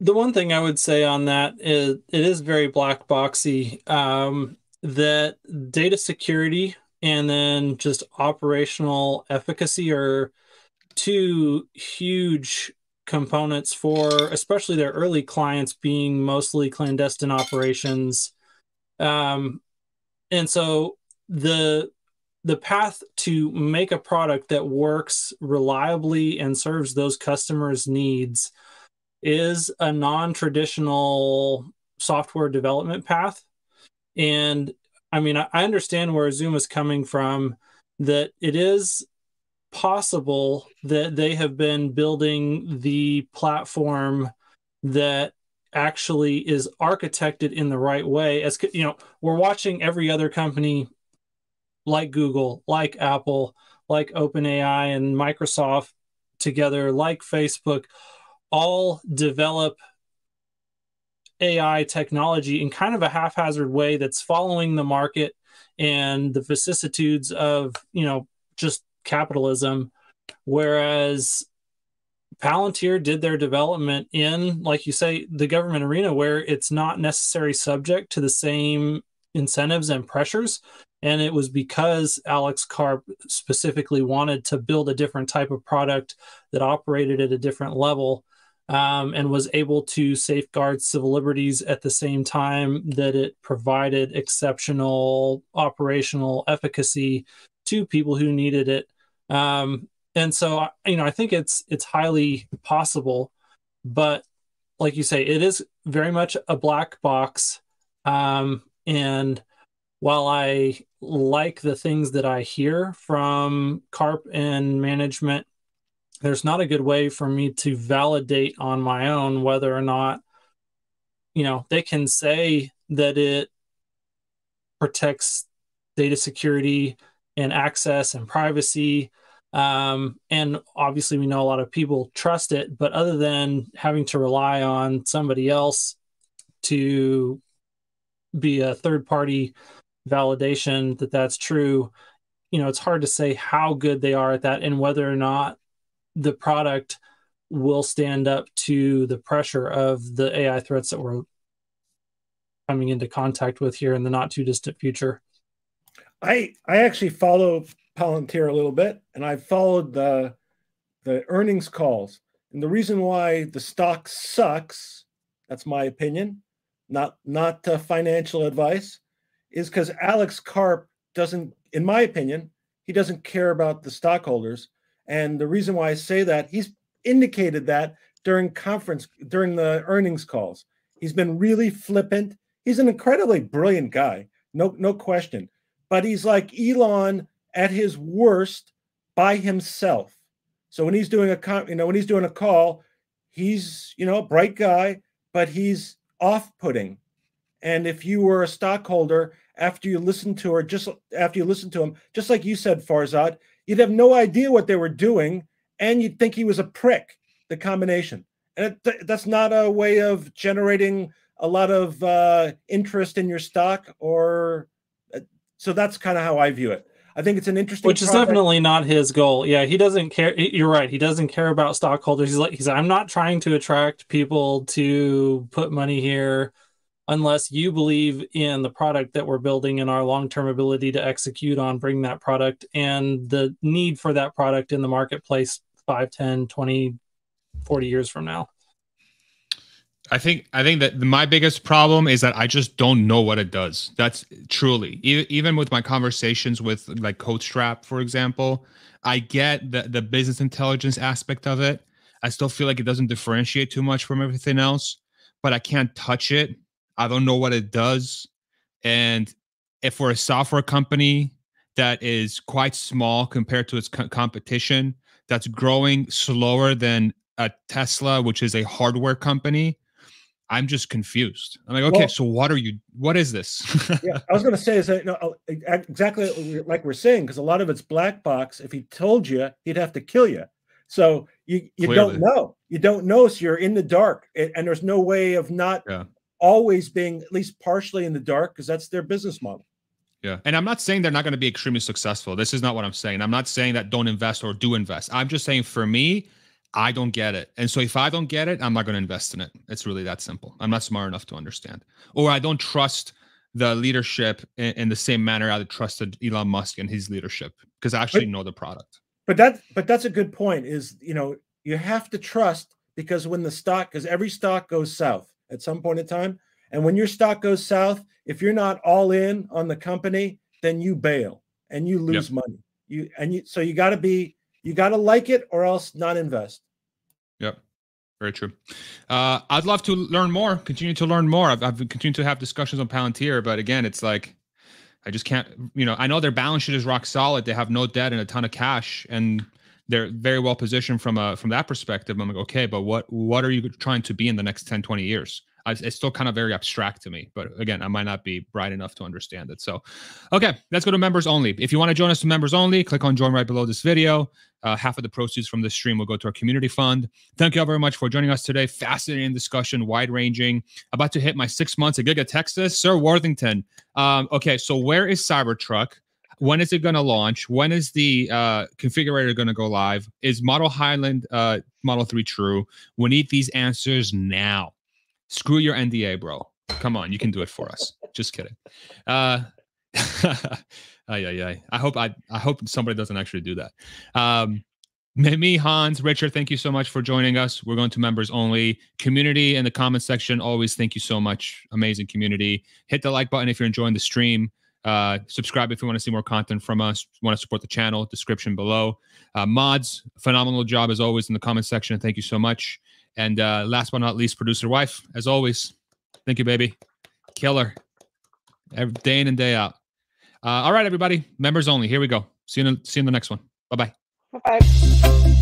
the one thing i would say on that is it is very black boxy um, that data security and then just operational efficacy are two huge components for especially their early clients being mostly clandestine operations. Um, and so the the path to make a product that works reliably and serves those customers needs is a non-traditional software development path. And i mean i understand where Zuma is coming from that it is possible that they have been building the platform that actually is architected in the right way. As you know we're watching every other company like google like apple like openai and microsoft together like facebook all develop ai technology in kind of a haphazard way that's following the market and the vicissitudes of you know just capitalism, whereas Palantir did their development in, like you say, the government arena where it's not necessarily subject to the same incentives and pressures. And it was because Alex Karp specifically wanted to build a different type of product that operated at a different level um, and was able to safeguard civil liberties at the same time that it provided exceptional operational efficacy to people who needed it um, and so, you know, I think it's it's highly possible, but like you say, it is very much a black box. Um, and while I like the things that I hear from Karp and management, there's not a good way for me to validate on my own whether or not, you know, they can say that it protects data security and access and privacy. Um, and obviously, we know a lot of people trust it, but other than having to rely on somebody else to be a third party validation that that's true, you know, it's hard to say how good they are at that and whether or not the product will stand up to the pressure of the AI threats that we're coming into contact with here in the not too distant future. I I actually follow Palantir a little bit, and I followed the the earnings calls. And the reason why the stock sucks, that's my opinion, not not uh, financial advice, is because Alex Karp doesn't, in my opinion, he doesn't care about the stockholders. And the reason why I say that, he's indicated that during conference, during the earnings calls. He's been really flippant. He's an incredibly brilliant guy, no, no question. But he's like Elon at his worst by himself. So when he's doing a you know when he's doing a call, he's you know a bright guy, but he's off-putting. And if you were a stockholder after you listened to or just after you listened to him, just like you said, Farzad, you'd have no idea what they were doing, and you'd think he was a prick. The combination, and it, that's not a way of generating a lot of uh, interest in your stock, or uh, so that's kind of how I view it. I think it's an interesting, which is product. definitely not his goal. Yeah, he doesn't care. You're right. He doesn't care about stockholders. He's like, he's. I'm not trying to attract people to put money here, unless you believe in the product that we're building and our long-term ability to execute on bring that product and the need for that product in the marketplace 5 10 20 40 years from now I think I think that my biggest problem is that I just don't know what it does. That's truly even with my conversations with like CodeStrap, for example, I get the the business intelligence aspect of it. I still feel like it doesn't differentiate too much from everything else, but I can't touch it. I don't know what it does, and if we're a software company that is quite small compared to its co- competition, that's growing slower than a Tesla, which is a hardware company I'm just confused. I'm like, okay, well, so what are you? What is this? yeah, I was going to say is that you know, oh, exactly like we're saying because a lot of it's black box. If he told you, he'd have to kill you. So you you don't know. You don't know. So you're in the dark, and there's no way of not yeah. Always being at least partially in the dark because that's their business model. Yeah. And I'm not saying they're not going to be extremely successful. This is not what I'm saying. I'm not saying that don't invest or do invest. I'm just saying for me, I don't get it. And so if I don't get it, I'm not going to invest in it. It's really that simple. I'm not smart enough to understand. Or I don't trust the leadership in, in the same manner I trusted Elon Musk and his leadership because I actually but, know the product. But that but that's a good point is, you know, you have to trust because when the stock because every stock goes south at some point in time and when your stock goes south, if you're not all in on the company, then you bail and you lose yep. money. You and you so you got to be you got to like it or else not invest. Yep. Very true. Uh, I'd love to learn more, continue to learn more. I've, I've continued to have discussions on Palantir, but again, it's like, I just can't, you know, I know their balance sheet is rock solid. They have no debt and a ton of cash and they're very well positioned from a, from that perspective. I'm like, okay, but what, what are you trying to be in the next 10, 20 years? it's still kind of very abstract to me. But again, I might not be bright enough to understand it. So, okay, let's go to members only. If you want to join us to members only, click on join right below this video. Uh, half of the proceeds from this stream will go to our community fund. Thank you all very much for joining us today. Fascinating discussion, wide ranging. About to hit my six months at Giga Texas. Sir Worthington. Um, okay, so where is Cybertruck? When is it going to launch? When is the uh, configurator going to go live? Is Model Highland uh, Model 3 true? We need these answers now. Screw your NDA, bro. Come on, you can do it for us. Just kidding. Uh, ay, ay, ay. I hope I I hope somebody doesn't actually do that. Um, me, Hans, Richard, thank you so much for joining us. We're going to members only. Community in the comment section, always thank you so much. Amazing community. Hit the like button if you're enjoying the stream. Uh, subscribe if you want to see more content from us. Want to support the channel? Description below. Uh, mods, phenomenal job as always in the comment section. Thank you so much. And uh, last but not least, producer wife, as always. Thank you, baby. Killer. Every day in and day out. Uh, all right, everybody. Members only. Here we go. See you in, see you in the next one. Bye bye. Bye bye.